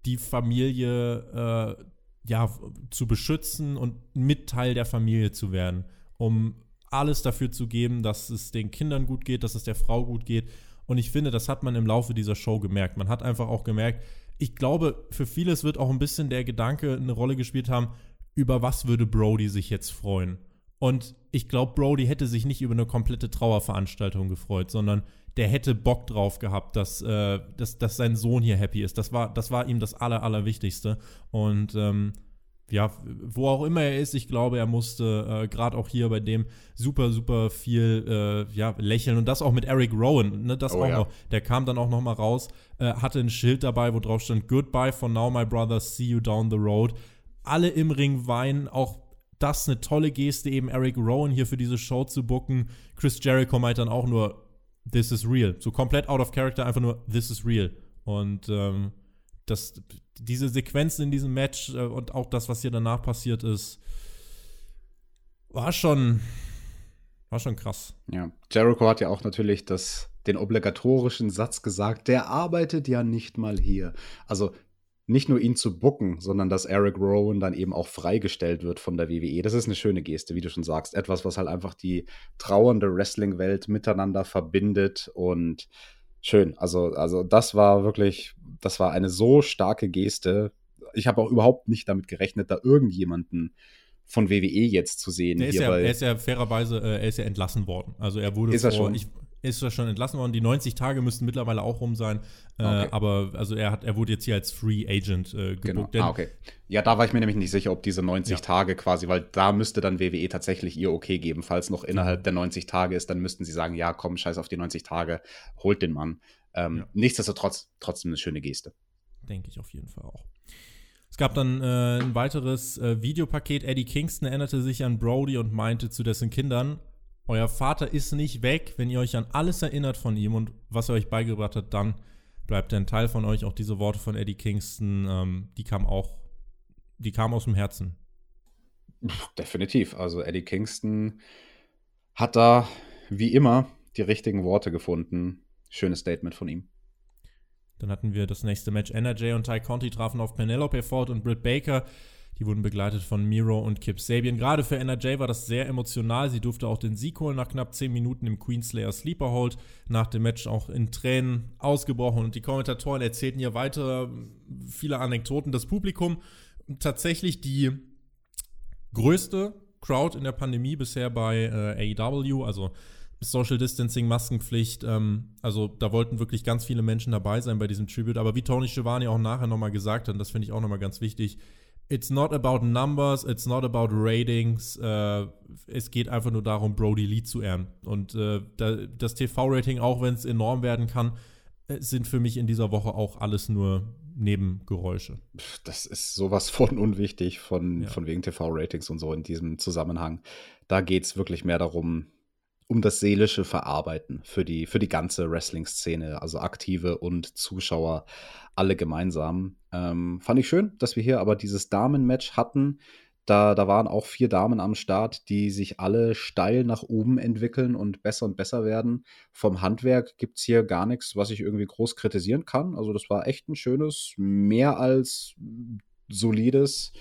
die Familie äh, ja, zu beschützen und mit Teil der Familie zu werden, um alles dafür zu geben, dass es den Kindern gut geht, dass es der Frau gut geht. Und ich finde, das hat man im Laufe dieser Show gemerkt. Man hat einfach auch gemerkt, ich glaube, für vieles wird auch ein bisschen der Gedanke eine Rolle gespielt haben, über was würde Brody sich jetzt freuen. Und ich glaube, Brody hätte sich nicht über eine komplette Trauerveranstaltung gefreut, sondern der hätte Bock drauf gehabt, dass, äh, dass, dass sein Sohn hier happy ist. Das war, das war ihm das Aller, Allerwichtigste. Und ähm, ja, wo auch immer er ist, ich glaube, er musste äh, gerade auch hier bei dem super, super viel äh, ja, lächeln. Und das auch mit Eric Rowan, ne, das oh, auch ja. noch. Der kam dann auch noch mal raus, äh, hatte ein Schild dabei, wo drauf stand, Goodbye for now, my brother, see you down the road. Alle im Ring weinen, auch das eine tolle Geste, eben Eric Rowan hier für diese Show zu booken. Chris Jericho meint dann auch nur, this is real. So komplett out of character, einfach nur, this is real. Und ähm, das, diese Sequenzen in diesem Match äh, und auch das, was hier danach passiert ist, war schon, war schon krass. Ja, Jericho hat ja auch natürlich das, den obligatorischen Satz gesagt, der arbeitet ja nicht mal hier. Also nicht nur ihn zu bucken, sondern dass Eric Rowan dann eben auch freigestellt wird von der WWE. Das ist eine schöne Geste, wie du schon sagst. Etwas, was halt einfach die trauernde Wrestling-Welt miteinander verbindet und schön. Also, also das war wirklich, das war eine so starke Geste. Ich habe auch überhaupt nicht damit gerechnet, da irgendjemanden von WWE jetzt zu sehen. Er ist, ja, er ist ja fairerweise, äh, er ist ja entlassen worden. Also er wurde ist vor, er schon? Ich, ist ja schon entlassen worden. Die 90 Tage müssten mittlerweile auch rum sein. Äh, okay. Aber also er hat, er wurde jetzt hier als Free Agent äh, gebucht. Genau. Ah, okay. Ja, da war ich mir nämlich nicht sicher, ob diese 90 ja. Tage quasi, weil da müsste dann WWE tatsächlich ihr Okay geben. Falls noch innerhalb der 90 Tage ist, dann müssten sie sagen, ja, komm, scheiß auf die 90 Tage, holt den Mann. Ähm, ja. Nichtsdestotrotz trotzdem eine schöne Geste. Denke ich auf jeden Fall auch. Es gab dann äh, ein weiteres äh, Videopaket. Eddie Kingston erinnerte sich an Brody und meinte zu dessen Kindern, euer Vater ist nicht weg. Wenn ihr euch an alles erinnert von ihm und was er euch beigebracht hat, dann bleibt er ein Teil von euch. Auch diese Worte von Eddie Kingston, ähm, die kamen auch, die kamen aus dem Herzen. Definitiv. Also Eddie Kingston hat da wie immer die richtigen Worte gefunden. Schönes Statement von ihm. Dann hatten wir das nächste Match. NRJ und Ty Conti trafen auf Penelope Ford und Britt Baker. Die wurden begleitet von Miro und Kip Sabian. Gerade für NRJ war das sehr emotional. Sie durfte auch den Sieg holen nach knapp 10 Minuten im Queenslayer Sleeper Hold. Nach dem Match auch in Tränen ausgebrochen. Und die Kommentatoren erzählten ihr weiter viele Anekdoten. Das Publikum tatsächlich die größte Crowd in der Pandemie bisher bei äh, AEW. Also Social Distancing, Maskenpflicht. Ähm, also da wollten wirklich ganz viele Menschen dabei sein bei diesem Tribute. Aber wie Tony Schiavone auch nachher nochmal gesagt hat, und das finde ich auch nochmal ganz wichtig, it's not about numbers, it's not about ratings. Äh, es geht einfach nur darum, Brody Lee zu ehren. Und äh, das TV-Rating, auch wenn es enorm werden kann, äh, sind für mich in dieser Woche auch alles nur Nebengeräusche. Das ist sowas von unwichtig, von, ja. von wegen TV-Ratings und so in diesem Zusammenhang. Da geht es wirklich mehr darum, um das seelische Verarbeiten für die, für die ganze Wrestling-Szene, also Aktive und Zuschauer, alle gemeinsam. Ähm, fand ich schön, dass wir hier aber dieses Damen-Match hatten. Da, da waren auch vier Damen am Start, die sich alle steil nach oben entwickeln und besser und besser werden. Vom Handwerk gibt es hier gar nichts, was ich irgendwie groß kritisieren kann. Also, das war echt ein schönes, mehr als solides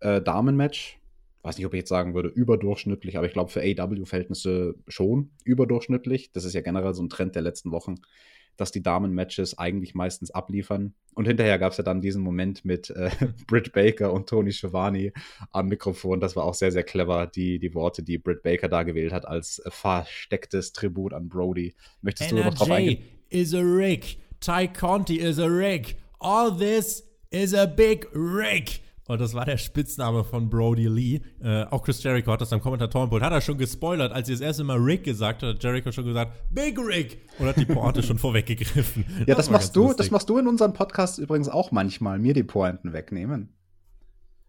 äh, Damen-Match weiß nicht, ob ich jetzt sagen würde, überdurchschnittlich, aber ich glaube für AW-Verhältnisse schon überdurchschnittlich. Das ist ja generell so ein Trend der letzten Wochen, dass die Damen-Matches eigentlich meistens abliefern. Und hinterher gab es ja dann diesen Moment mit äh, Britt Baker und Tony Schiavone am Mikrofon. Das war auch sehr, sehr clever, die, die Worte, die Britt Baker da gewählt hat, als äh, verstecktes Tribut an Brody. Möchtest NRJ du noch drauf eingehen? is a rig. Ty Conti is a rig. All this is a big rig. Und das war der Spitzname von Brody Lee. Äh, auch Chris Jericho hat das am Kommentatorenpult, hat er schon gespoilert. Als sie das erste Mal Rick gesagt hat, hat Jericho schon gesagt, Big Rick! Und hat die Pointe schon vorweggegriffen. Ja, das, das machst du, das machst du in unserem Podcast übrigens auch manchmal, mir die Pointen wegnehmen.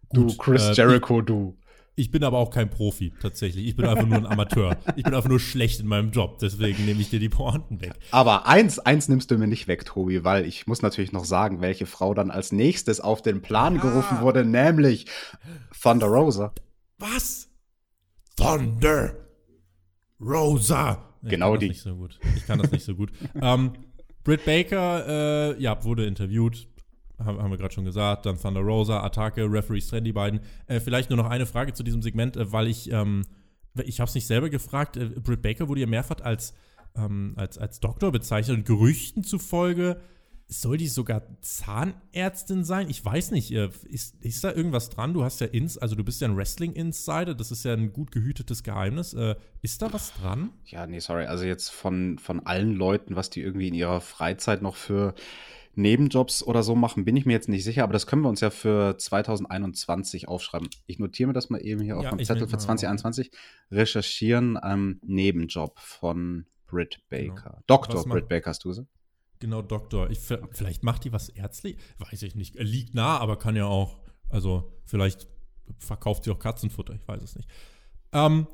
Gut, du, Chris äh, Jericho, ich, du. Ich bin aber auch kein Profi, tatsächlich. Ich bin einfach nur ein Amateur. Ich bin einfach nur schlecht in meinem Job, deswegen nehme ich dir die Pointen weg. Aber eins, eins nimmst du mir nicht weg, Tobi, weil ich muss natürlich noch sagen, welche Frau dann als nächstes auf den Plan ah. gerufen wurde, nämlich Thunder Rosa. Was? Thunder Rosa. Genau die. Nicht so gut. Ich kann das nicht so gut. ähm, Britt Baker, äh, ja, wurde interviewt haben wir gerade schon gesagt. Dann Thunder Rosa, Attacke, Referees trennen die beiden. Äh, vielleicht nur noch eine Frage zu diesem Segment, äh, weil ich, ähm, ich habe es nicht selber gefragt. Äh, Britt Baker wurde ja mehrfach als, ähm, als, als Doktor bezeichnet und Gerüchten zufolge soll die sogar Zahnärztin sein? Ich weiß nicht. Äh, ist, ist da irgendwas dran? Du hast ja ins, also du bist ja ein Wrestling-Insider, das ist ja ein gut gehütetes Geheimnis. Äh, ist da was dran? Ja, nee, sorry. Also jetzt von, von allen Leuten, was die irgendwie in ihrer Freizeit noch für Nebenjobs oder so machen, bin ich mir jetzt nicht sicher, aber das können wir uns ja für 2021 aufschreiben. Ich notiere mir das mal eben hier ja, auf dem Zettel für 2021. Recherchieren ähm, Nebenjob von Britt genau. Baker. Genau. Dr. Britt Baker hast du sie? Genau, Doktor. Ich, vielleicht macht die was ärztlich? Weiß ich nicht. Liegt nah, aber kann ja auch, also vielleicht verkauft sie auch Katzenfutter, ich weiß es nicht. Ähm,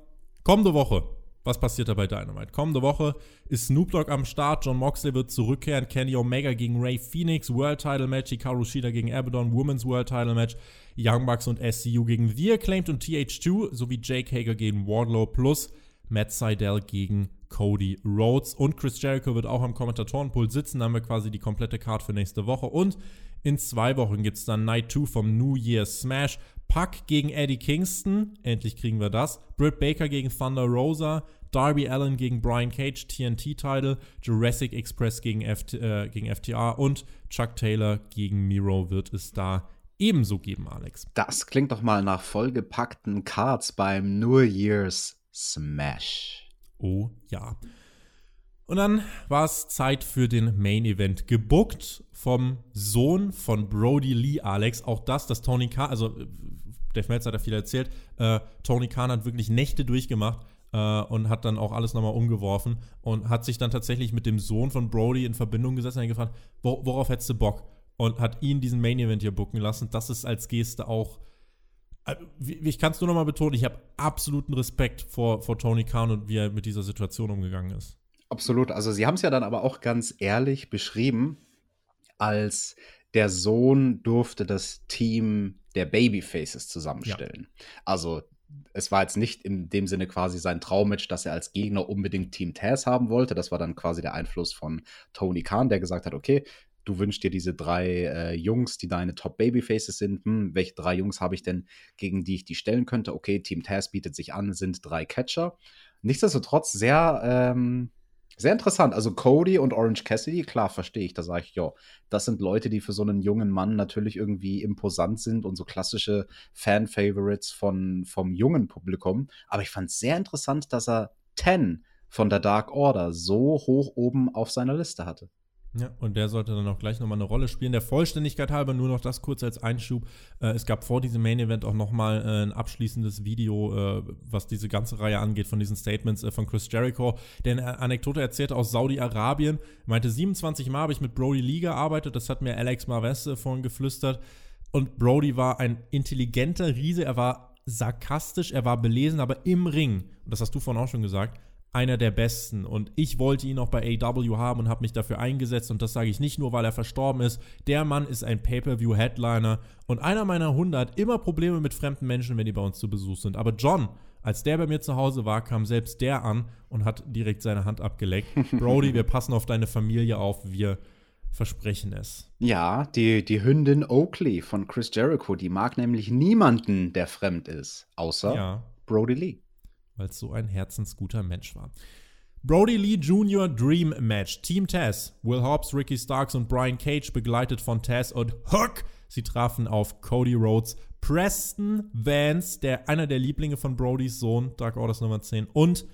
kommende Woche was passiert da bei Dynamite? Kommende Woche ist Snoop Dogg am Start, John Moxley wird zurückkehren, Kenny Omega gegen Ray Phoenix, World Title Match, Hikaru Shida gegen Abaddon, Women's World Title Match, Young Bucks und SCU gegen The Acclaimed und TH2 sowie Jake Hager gegen Wardlow plus Matt Seidel gegen Cody Rhodes und Chris Jericho wird auch am Kommentatorenpult sitzen. Da haben wir quasi die komplette Card für nächste Woche und in zwei Wochen gibt es dann Night 2 vom New Year Smash. Puck gegen Eddie Kingston, endlich kriegen wir das. Britt Baker gegen Thunder Rosa. Darby Allen gegen Brian Cage, TNT-Title. Jurassic Express gegen, FT, äh, gegen FTR. Und Chuck Taylor gegen Miro wird es da ebenso geben, Alex. Das klingt doch mal nach vollgepackten Cards beim New Year's Smash. Oh ja. Und dann war es Zeit für den Main Event. Gebuckt vom Sohn von Brody Lee, Alex. Auch das, dass Tony Khan, also Dave Meltzer hat ja viel erzählt, äh, Tony Khan hat wirklich Nächte durchgemacht äh, und hat dann auch alles nochmal umgeworfen und hat sich dann tatsächlich mit dem Sohn von Brody in Verbindung gesetzt und gefragt, wor worauf hättest du Bock? Und hat ihn diesen Main Event hier booken lassen. Das ist als Geste auch. Äh, ich kann es nur nochmal betonen, ich habe absoluten Respekt vor, vor Tony Khan und wie er mit dieser Situation umgegangen ist. Absolut. Also, sie haben es ja dann aber auch ganz ehrlich beschrieben, als der Sohn durfte das Team der Babyfaces zusammenstellen. Ja. Also es war jetzt nicht in dem Sinne quasi sein Traummatch, dass er als Gegner unbedingt Team Taz haben wollte. Das war dann quasi der Einfluss von Tony Khan, der gesagt hat, okay, du wünschst dir diese drei äh, Jungs, die deine Top Babyfaces sind. Hm, welche drei Jungs habe ich denn, gegen die ich die stellen könnte? Okay, Team Taz bietet sich an, sind drei Catcher. Nichtsdestotrotz sehr ähm, sehr interessant. Also Cody und Orange Cassidy, klar, verstehe ich. Da sage ich, ja, das sind Leute, die für so einen jungen Mann natürlich irgendwie imposant sind und so klassische Fan-Favorites vom jungen Publikum. Aber ich fand es sehr interessant, dass er Ten von der Dark Order so hoch oben auf seiner Liste hatte. Ja, und der sollte dann auch gleich nochmal eine Rolle spielen. Der Vollständigkeit halber nur noch das kurz als Einschub. Äh, es gab vor diesem Main Event auch nochmal äh, ein abschließendes Video, äh, was diese ganze Reihe angeht von diesen Statements äh, von Chris Jericho, der eine Anekdote erzählte aus Saudi-Arabien. Meinte, 27 Mal habe ich mit Brody Lee gearbeitet, das hat mir Alex Marves äh, vorhin geflüstert. Und Brody war ein intelligenter Riese, er war sarkastisch, er war belesen, aber im Ring, und das hast du vorhin auch schon gesagt, einer der besten und ich wollte ihn auch bei AW haben und habe mich dafür eingesetzt und das sage ich nicht nur, weil er verstorben ist. Der Mann ist ein Pay-per-view-Headliner und einer meiner 100 immer Probleme mit fremden Menschen, wenn die bei uns zu Besuch sind. Aber John, als der bei mir zu Hause war, kam selbst der an und hat direkt seine Hand abgeleckt. Brody, wir passen auf deine Familie auf, wir versprechen es. Ja, die, die Hündin Oakley von Chris Jericho, die mag nämlich niemanden, der fremd ist, außer ja. Brody Lee weil es so ein herzensguter Mensch war. Brody Lee Jr. Dream Match. Team Taz. Will Hobbs, Ricky Starks und Brian Cage begleitet von Taz und Hook. Sie trafen auf Cody Rhodes, Preston Vance, der einer der Lieblinge von Brodys Sohn, Dark Orders Nummer 10, und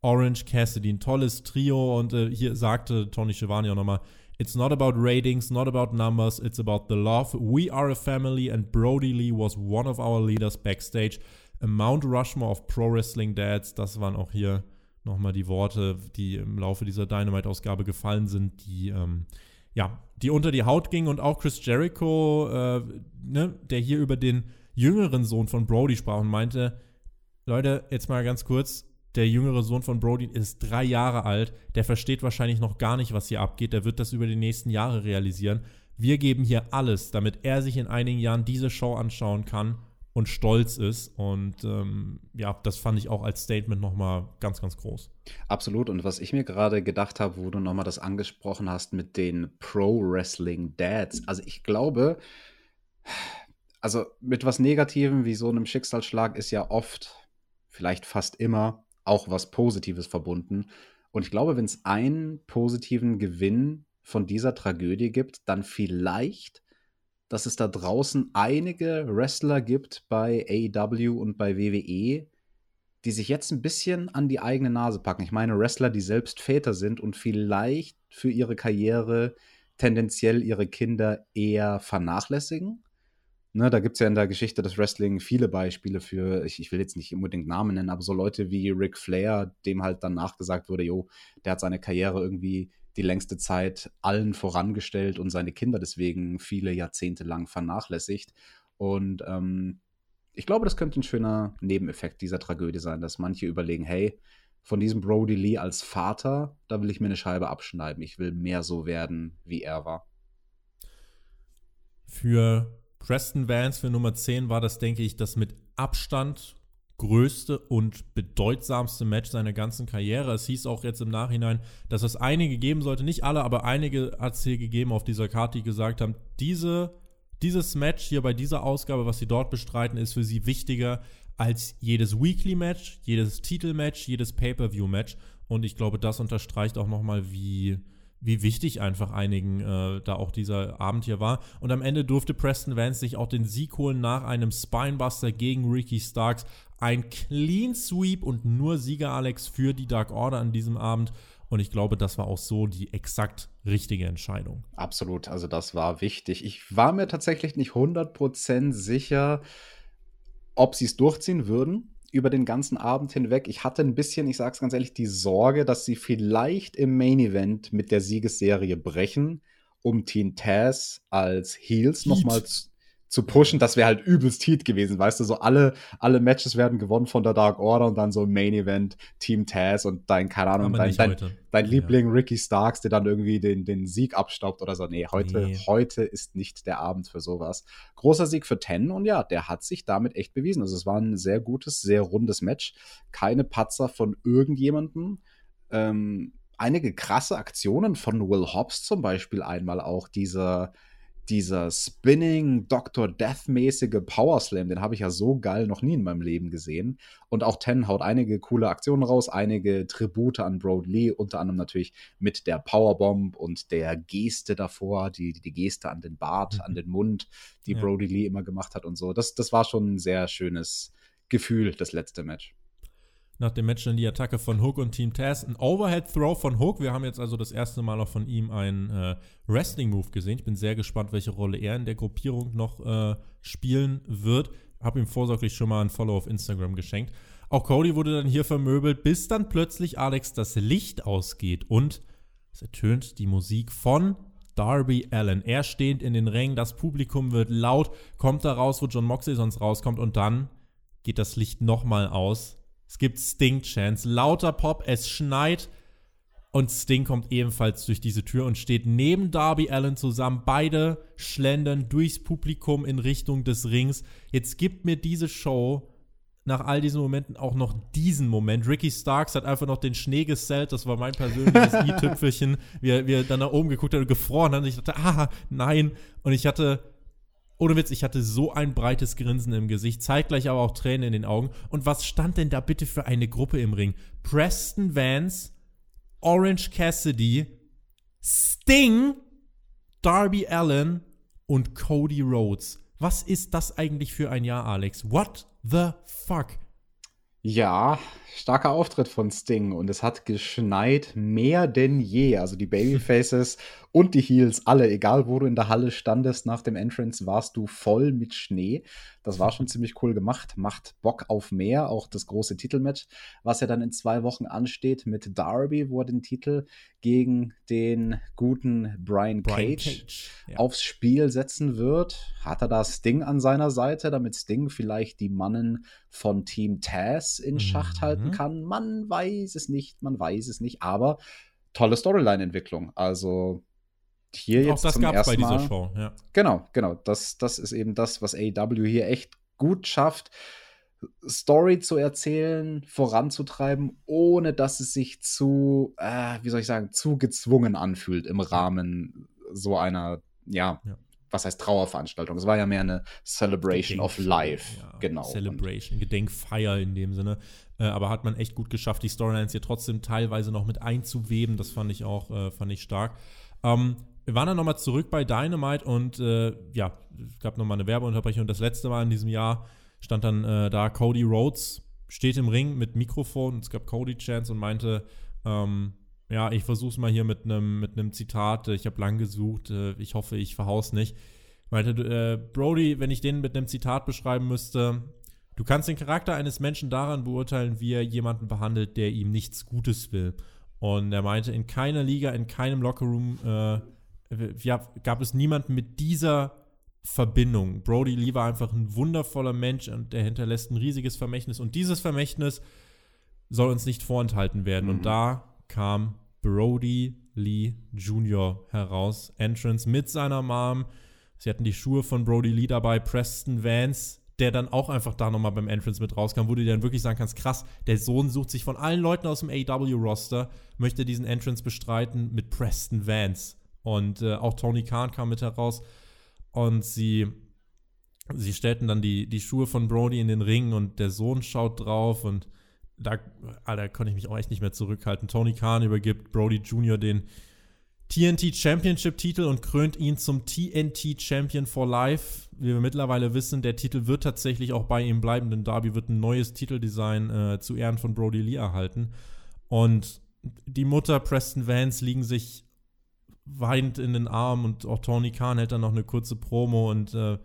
Orange Cassidy. Ein tolles Trio und äh, hier sagte Tony Schiavone auch nochmal, It's not about ratings, not about numbers, it's about the love. We are a family and Brody Lee was one of our leaders backstage. Mount Rushmore of Pro Wrestling Dads, das waren auch hier nochmal die Worte, die im Laufe dieser Dynamite-Ausgabe gefallen sind, die, ähm, ja, die unter die Haut gingen und auch Chris Jericho, äh, ne, der hier über den jüngeren Sohn von Brody sprach und meinte, Leute, jetzt mal ganz kurz, der jüngere Sohn von Brody ist drei Jahre alt, der versteht wahrscheinlich noch gar nicht, was hier abgeht, der wird das über die nächsten Jahre realisieren. Wir geben hier alles, damit er sich in einigen Jahren diese Show anschauen kann und stolz ist. Und ähm, ja, das fand ich auch als Statement nochmal ganz, ganz groß. Absolut. Und was ich mir gerade gedacht habe, wo du nochmal das angesprochen hast mit den Pro-Wrestling-Dads. Also ich glaube, also mit was Negativem wie so einem Schicksalsschlag ist ja oft, vielleicht fast immer, auch was Positives verbunden. Und ich glaube, wenn es einen positiven Gewinn von dieser Tragödie gibt, dann vielleicht, dass es da draußen einige Wrestler gibt bei AEW und bei WWE, die sich jetzt ein bisschen an die eigene Nase packen. Ich meine, Wrestler, die selbst Väter sind und vielleicht für ihre Karriere tendenziell ihre Kinder eher vernachlässigen Ne, da gibt es ja in der Geschichte des Wrestling viele Beispiele für, ich, ich, will jetzt nicht unbedingt Namen nennen, aber so Leute wie Ric Flair, dem halt dann nachgesagt wurde, jo, der hat seine Karriere irgendwie die längste Zeit allen vorangestellt und seine Kinder deswegen viele Jahrzehnte lang vernachlässigt. Und ähm, ich glaube, das könnte ein schöner Nebeneffekt dieser Tragödie sein, dass manche überlegen, hey, von diesem Brody Lee als Vater, da will ich mir eine Scheibe abschneiden. Ich will mehr so werden, wie er war. Für Preston Vance für Nummer 10 war das, denke ich, das mit Abstand größte und bedeutsamste Match seiner ganzen Karriere. Es hieß auch jetzt im Nachhinein, dass es einige geben sollte, nicht alle, aber einige hat es hier gegeben auf dieser Karte, die gesagt haben, diese, dieses Match hier bei dieser Ausgabe, was sie dort bestreiten, ist für sie wichtiger als jedes Weekly-Match, jedes Titel-Match, jedes Pay-Per-View-Match. Und ich glaube, das unterstreicht auch nochmal, wie wie wichtig einfach einigen äh, da auch dieser Abend hier war. Und am Ende durfte Preston Vance sich auch den Sieg holen nach einem Spinebuster gegen Ricky Starks. Ein Clean Sweep und nur Sieger Alex für die Dark Order an diesem Abend. Und ich glaube, das war auch so die exakt richtige Entscheidung. Absolut, also das war wichtig. Ich war mir tatsächlich nicht 100% sicher, ob sie es durchziehen würden über den ganzen Abend hinweg. Ich hatte ein bisschen, ich sag's ganz ehrlich, die Sorge, dass sie vielleicht im Main Event mit der Siegesserie brechen, um Teen Taz als Heels nochmal zu zu pushen, das wäre halt übelst Heat gewesen, weißt du, so alle, alle Matches werden gewonnen von der Dark Order und dann so Main Event, Team Taz und dein, keine Ahnung, dein, dein, dein, Liebling ja. Ricky Starks, der dann irgendwie den, den Sieg abstaubt oder so. Nee, heute, nee. heute ist nicht der Abend für sowas. Großer Sieg für Ten und ja, der hat sich damit echt bewiesen. Also es war ein sehr gutes, sehr rundes Match. Keine Patzer von irgendjemandem. Ähm, einige krasse Aktionen von Will Hobbs zum Beispiel einmal auch dieser dieser Spinning Dr. Death-mäßige Power Slam, den habe ich ja so geil noch nie in meinem Leben gesehen. Und auch Ten haut einige coole Aktionen raus, einige Tribute an Brody Lee, unter anderem natürlich mit der Powerbomb und der Geste davor, die, die Geste an den Bart, mhm. an den Mund, die ja. Brody Lee immer gemacht hat und so. Das, das war schon ein sehr schönes Gefühl, das letzte Match nach dem Match dann die Attacke von Hook und Team Taz. Ein Overhead-Throw von Hook. Wir haben jetzt also das erste Mal auch von ihm einen äh, Wrestling-Move gesehen. Ich bin sehr gespannt, welche Rolle er in der Gruppierung noch äh, spielen wird. Hab ihm vorsorglich schon mal ein Follow auf Instagram geschenkt. Auch Cody wurde dann hier vermöbelt, bis dann plötzlich Alex das Licht ausgeht und es ertönt die Musik von Darby Allen. Er stehend in den Rängen, das Publikum wird laut, kommt da raus, wo John Moxley sonst rauskommt und dann geht das Licht nochmal aus es gibt Sting-Chants, lauter Pop, es schneit und Sting kommt ebenfalls durch diese Tür und steht neben Darby Allen zusammen. Beide schlendern durchs Publikum in Richtung des Rings. Jetzt gibt mir diese Show nach all diesen Momenten auch noch diesen Moment. Ricky Starks hat einfach noch den Schnee gesellt. Das war mein persönliches i-Tüpfelchen, wie, wie er dann nach oben geguckt hat und gefroren hat. Und ich dachte, ah, nein. Und ich hatte ohne Witz, ich hatte so ein breites Grinsen im Gesicht, zeitgleich aber auch Tränen in den Augen. Und was stand denn da bitte für eine Gruppe im Ring? Preston Vance, Orange Cassidy, Sting, Darby Allen und Cody Rhodes. Was ist das eigentlich für ein Jahr, Alex? What the fuck? Ja, starker Auftritt von Sting und es hat geschneit mehr denn je. Also die Babyfaces und die Heels, alle, egal wo du in der Halle standest nach dem Entrance, warst du voll mit Schnee. Das war schon ziemlich cool gemacht. Macht Bock auf mehr. Auch das große Titelmatch, was ja dann in zwei Wochen ansteht mit Darby, wo er den Titel gegen den guten Brian, Brian Cage, Cage ja. aufs Spiel setzen wird. Hat er da Sting an seiner Seite, damit Sting vielleicht die Mannen von Team Taz in Schacht mhm. halten kann? Man weiß es nicht, man weiß es nicht, aber tolle Storyline-Entwicklung. Also hier jetzt. Auch das gab es bei dieser Show, ja. Genau, genau. Das, das ist eben das, was AEW hier echt gut schafft, Story zu erzählen, voranzutreiben, ohne dass es sich zu, äh, wie soll ich sagen, zu gezwungen anfühlt im Rahmen so einer, ja, ja. was heißt Trauerveranstaltung? Es war ja mehr eine Celebration of Life, ja, genau. Celebration, Gedenkfeier in dem Sinne. Äh, aber hat man echt gut geschafft, die Storylines hier trotzdem teilweise noch mit einzuweben. Das fand ich auch, äh, fand ich stark. Ähm, wir waren dann nochmal zurück bei Dynamite und äh, ja, es gab nochmal eine Werbeunterbrechung. Das letzte Mal in diesem Jahr stand dann äh, da Cody Rhodes, steht im Ring mit Mikrofon. Es gab Cody Chance und meinte, ähm, ja, ich versuch's mal hier mit einem mit Zitat. Ich habe lang gesucht. Äh, ich hoffe, ich verhaus nicht. Meinte äh, Brody, wenn ich den mit einem Zitat beschreiben müsste, du kannst den Charakter eines Menschen daran beurteilen, wie er jemanden behandelt, der ihm nichts Gutes will. Und er meinte, in keiner Liga, in keinem Lockerroom äh, ja, gab es niemanden mit dieser Verbindung. Brody Lee war einfach ein wundervoller Mensch und der hinterlässt ein riesiges Vermächtnis. Und dieses Vermächtnis soll uns nicht vorenthalten werden. Mhm. Und da kam Brody Lee Jr. heraus. Entrance mit seiner Mom. Sie hatten die Schuhe von Brody Lee dabei, Preston Vance, der dann auch einfach da nochmal beim Entrance mit rauskam, wo du dir dann wirklich sagen kannst, krass, der Sohn sucht sich von allen Leuten aus dem AW-Roster, möchte diesen Entrance bestreiten mit Preston Vance. Und äh, auch Tony Khan kam mit heraus. Und sie, sie stellten dann die, die Schuhe von Brody in den Ring und der Sohn schaut drauf und da, ah, da konnte ich mich auch echt nicht mehr zurückhalten. Tony Khan übergibt Brody Jr. den TNT Championship Titel und krönt ihn zum TNT Champion for Life. Wie wir mittlerweile wissen, der Titel wird tatsächlich auch bei ihm bleiben, denn Darby wird ein neues Titeldesign äh, zu Ehren von Brody Lee erhalten. Und die Mutter Preston Vance liegen sich weint in den Arm und auch Tony Khan hält dann noch eine kurze Promo und äh,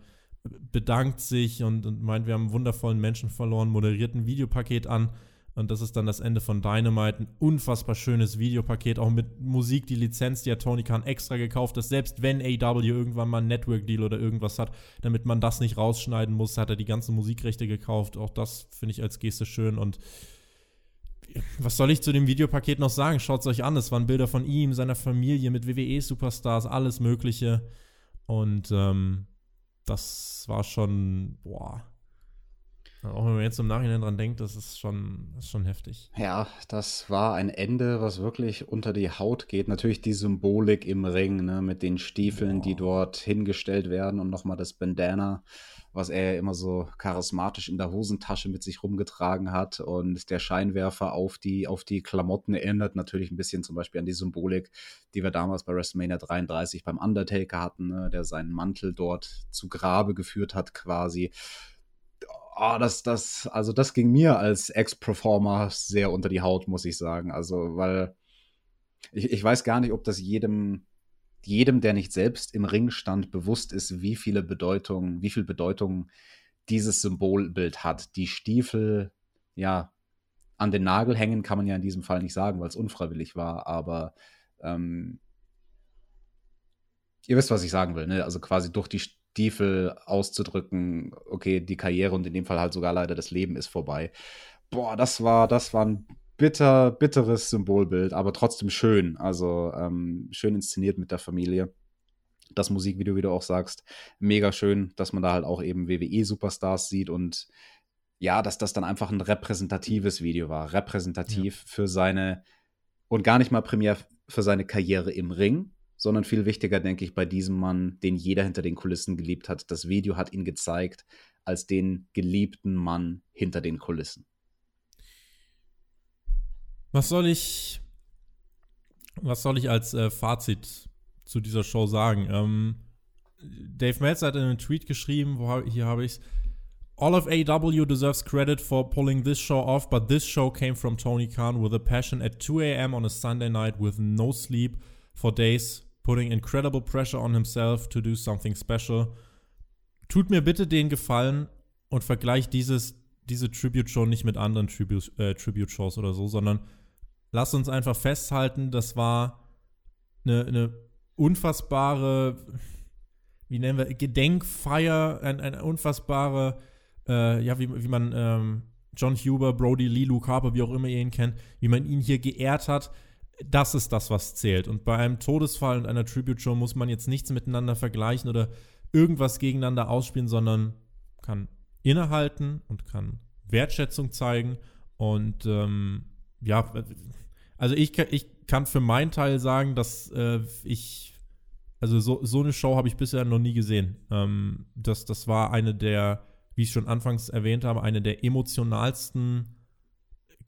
bedankt sich und, und, meint, wir haben einen wundervollen Menschen verloren, moderiert ein Videopaket an und das ist dann das Ende von Dynamite. Ein unfassbar schönes Videopaket, auch mit Musik, die Lizenz, die hat Tony Khan extra gekauft, dass selbst wenn AW irgendwann mal einen Network-Deal oder irgendwas hat, damit man das nicht rausschneiden muss, hat er die ganzen Musikrechte gekauft. Auch das finde ich als Geste schön und was soll ich zu dem Videopaket noch sagen? Schaut es euch an. Es waren Bilder von ihm, seiner Familie mit WWE-Superstars, alles Mögliche. Und ähm, das war schon, boah. Auch wenn man jetzt im Nachhinein dran denkt, das ist schon, ist schon heftig. Ja, das war ein Ende, was wirklich unter die Haut geht. Natürlich die Symbolik im Ring, ne, mit den Stiefeln, boah. die dort hingestellt werden und nochmal das Bandana was er immer so charismatisch in der Hosentasche mit sich rumgetragen hat. Und der Scheinwerfer auf die, auf die Klamotten erinnert natürlich ein bisschen zum Beispiel an die Symbolik, die wir damals bei WrestleMania 33 beim Undertaker hatten, ne, der seinen Mantel dort zu Grabe geführt hat quasi. Oh, das, das, also das ging mir als Ex-Performer sehr unter die Haut, muss ich sagen. Also, weil ich, ich weiß gar nicht, ob das jedem jedem, der nicht selbst im Ring stand, bewusst ist, wie viele Bedeutung, wie viel Bedeutung dieses Symbolbild hat. Die Stiefel, ja, an den Nagel hängen kann man ja in diesem Fall nicht sagen, weil es unfreiwillig war, aber ähm, ihr wisst, was ich sagen will, ne? Also quasi durch die Stiefel auszudrücken, okay, die Karriere und in dem Fall halt sogar leider das Leben ist vorbei. Boah, das war, das war ein bitter, bitteres Symbolbild, aber trotzdem schön. Also ähm, schön inszeniert mit der Familie. Das Musikvideo, wie du auch sagst, mega schön, dass man da halt auch eben WWE-Superstars sieht und ja, dass das dann einfach ein repräsentatives Video war. Repräsentativ ja. für seine und gar nicht mal primär für seine Karriere im Ring, sondern viel wichtiger, denke ich, bei diesem Mann, den jeder hinter den Kulissen geliebt hat. Das Video hat ihn gezeigt als den geliebten Mann hinter den Kulissen. Was soll ich, was soll ich als äh, Fazit zu dieser Show sagen? Ähm, Dave Meltzer hat in einem Tweet geschrieben, wo, hier habe ich es, All of AW deserves credit for pulling this show off, but this show came from Tony Khan with a passion at 2 a.m. on a Sunday night with no sleep for days, putting incredible pressure on himself to do something special. Tut mir bitte den Gefallen und vergleicht dieses, diese Tribute-Show nicht mit anderen Tribute, äh, Tribute-Shows oder so, sondern lasst uns einfach festhalten, das war eine, eine unfassbare, wie nennen wir, Gedenkfeier, eine, eine unfassbare äh, ja, wie, wie man ähm, John Huber, Brody Lee, Luke Harper, wie auch immer ihr ihn kennt, wie man ihn hier geehrt hat. Das ist das, was zählt. Und bei einem Todesfall und einer Tribute-Show muss man jetzt nichts miteinander vergleichen oder irgendwas gegeneinander ausspielen, sondern kann innehalten und kann Wertschätzung zeigen. Und ähm, ja, also ich, ich kann für meinen Teil sagen, dass äh, ich, also so, so eine Show habe ich bisher noch nie gesehen. Ähm, das, das war eine der wie ich schon anfangs erwähnt habe, eine der emotionalsten,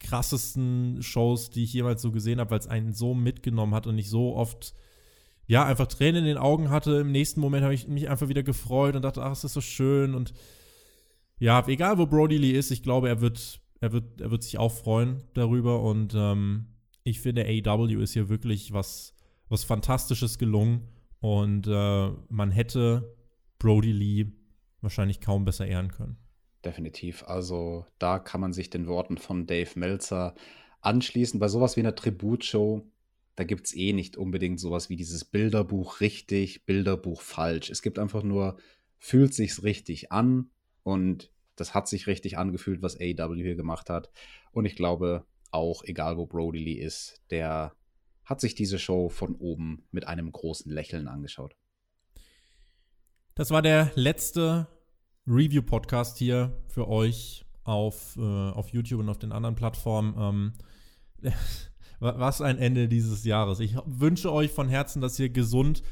krassesten Shows, die ich jemals so gesehen habe, weil es einen so mitgenommen hat und ich so oft, ja, einfach Tränen in den Augen hatte. Im nächsten Moment habe ich mich einfach wieder gefreut und dachte, ach, es ist so schön und ja, egal wo Brody Lee ist, ich glaube, er wird, er wird, er wird sich auch freuen darüber und ähm, ich finde, AEW ist hier wirklich was, was Fantastisches gelungen und äh, man hätte Brody Lee wahrscheinlich kaum besser ehren können. Definitiv. Also da kann man sich den Worten von Dave Meltzer anschließen. Bei sowas wie einer Tributshow, da gibt es eh nicht unbedingt sowas wie dieses Bilderbuch richtig, Bilderbuch falsch. Es gibt einfach nur, fühlt sich's richtig an und das hat sich richtig angefühlt, was AEW hier gemacht hat. Und ich glaube, auch egal wo Brody Lee ist, der hat sich diese Show von oben mit einem großen Lächeln angeschaut. Das war der letzte Review-Podcast hier für euch auf, äh, auf YouTube und auf den anderen Plattformen. Ähm, was ein Ende dieses Jahres. Ich wünsche euch von Herzen, dass ihr gesund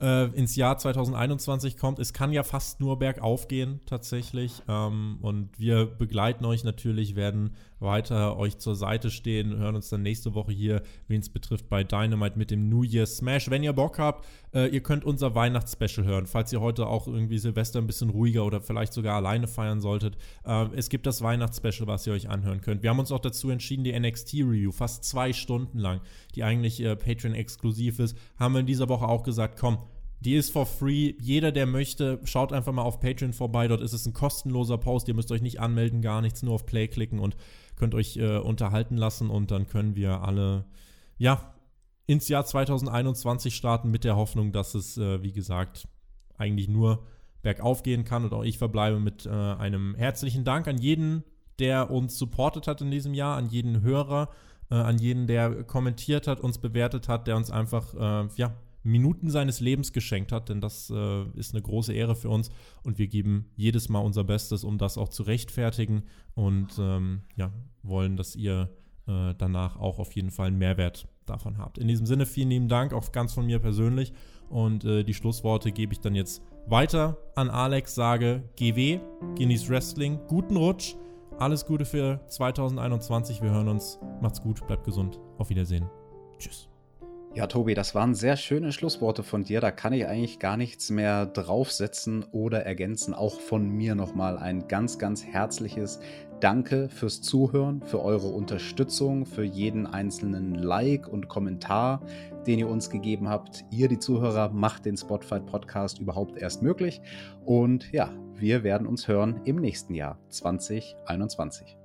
äh, ins Jahr 2021 kommt. Es kann ja fast nur bergauf gehen, tatsächlich. Ähm, und wir begleiten euch natürlich, werden weiter euch zur Seite stehen, hören uns dann nächste Woche hier, wen es betrifft, bei Dynamite mit dem New Year Smash. Wenn ihr Bock habt, äh, ihr könnt unser Weihnachtsspecial hören, falls ihr heute auch irgendwie Silvester ein bisschen ruhiger oder vielleicht sogar alleine feiern solltet. Äh, es gibt das Weihnachtsspecial, was ihr euch anhören könnt. Wir haben uns auch dazu entschieden, die NXT-Review, fast zwei Stunden lang, die eigentlich äh, Patreon-exklusiv ist, haben wir in dieser Woche auch gesagt, komm, die ist for free. Jeder, der möchte, schaut einfach mal auf Patreon vorbei. Dort ist es ein kostenloser Post. Ihr müsst euch nicht anmelden, gar nichts, nur auf Play klicken und könnt euch äh, unterhalten lassen. Und dann können wir alle, ja, ins Jahr 2021 starten mit der Hoffnung, dass es, äh, wie gesagt, eigentlich nur bergauf gehen kann. Und auch ich verbleibe mit äh, einem herzlichen Dank an jeden, der uns supportet hat in diesem Jahr, an jeden Hörer, äh, an jeden, der kommentiert hat, uns bewertet hat, der uns einfach, äh, ja, Minuten seines Lebens geschenkt hat, denn das äh, ist eine große Ehre für uns und wir geben jedes Mal unser Bestes, um das auch zu rechtfertigen und ähm, ja, wollen, dass ihr äh, danach auch auf jeden Fall einen Mehrwert davon habt. In diesem Sinne vielen lieben Dank, auch ganz von mir persönlich und äh, die Schlussworte gebe ich dann jetzt weiter an Alex, sage GW, genieß Wrestling, guten Rutsch, alles Gute für 2021, wir hören uns, macht's gut, bleibt gesund, auf Wiedersehen, tschüss. Ja, Tobi, das waren sehr schöne Schlussworte von dir. Da kann ich eigentlich gar nichts mehr draufsetzen oder ergänzen. Auch von mir nochmal ein ganz, ganz herzliches Danke fürs Zuhören, für eure Unterstützung, für jeden einzelnen Like und Kommentar, den ihr uns gegeben habt. Ihr, die Zuhörer, macht den Spotify Podcast überhaupt erst möglich. Und ja, wir werden uns hören im nächsten Jahr 2021.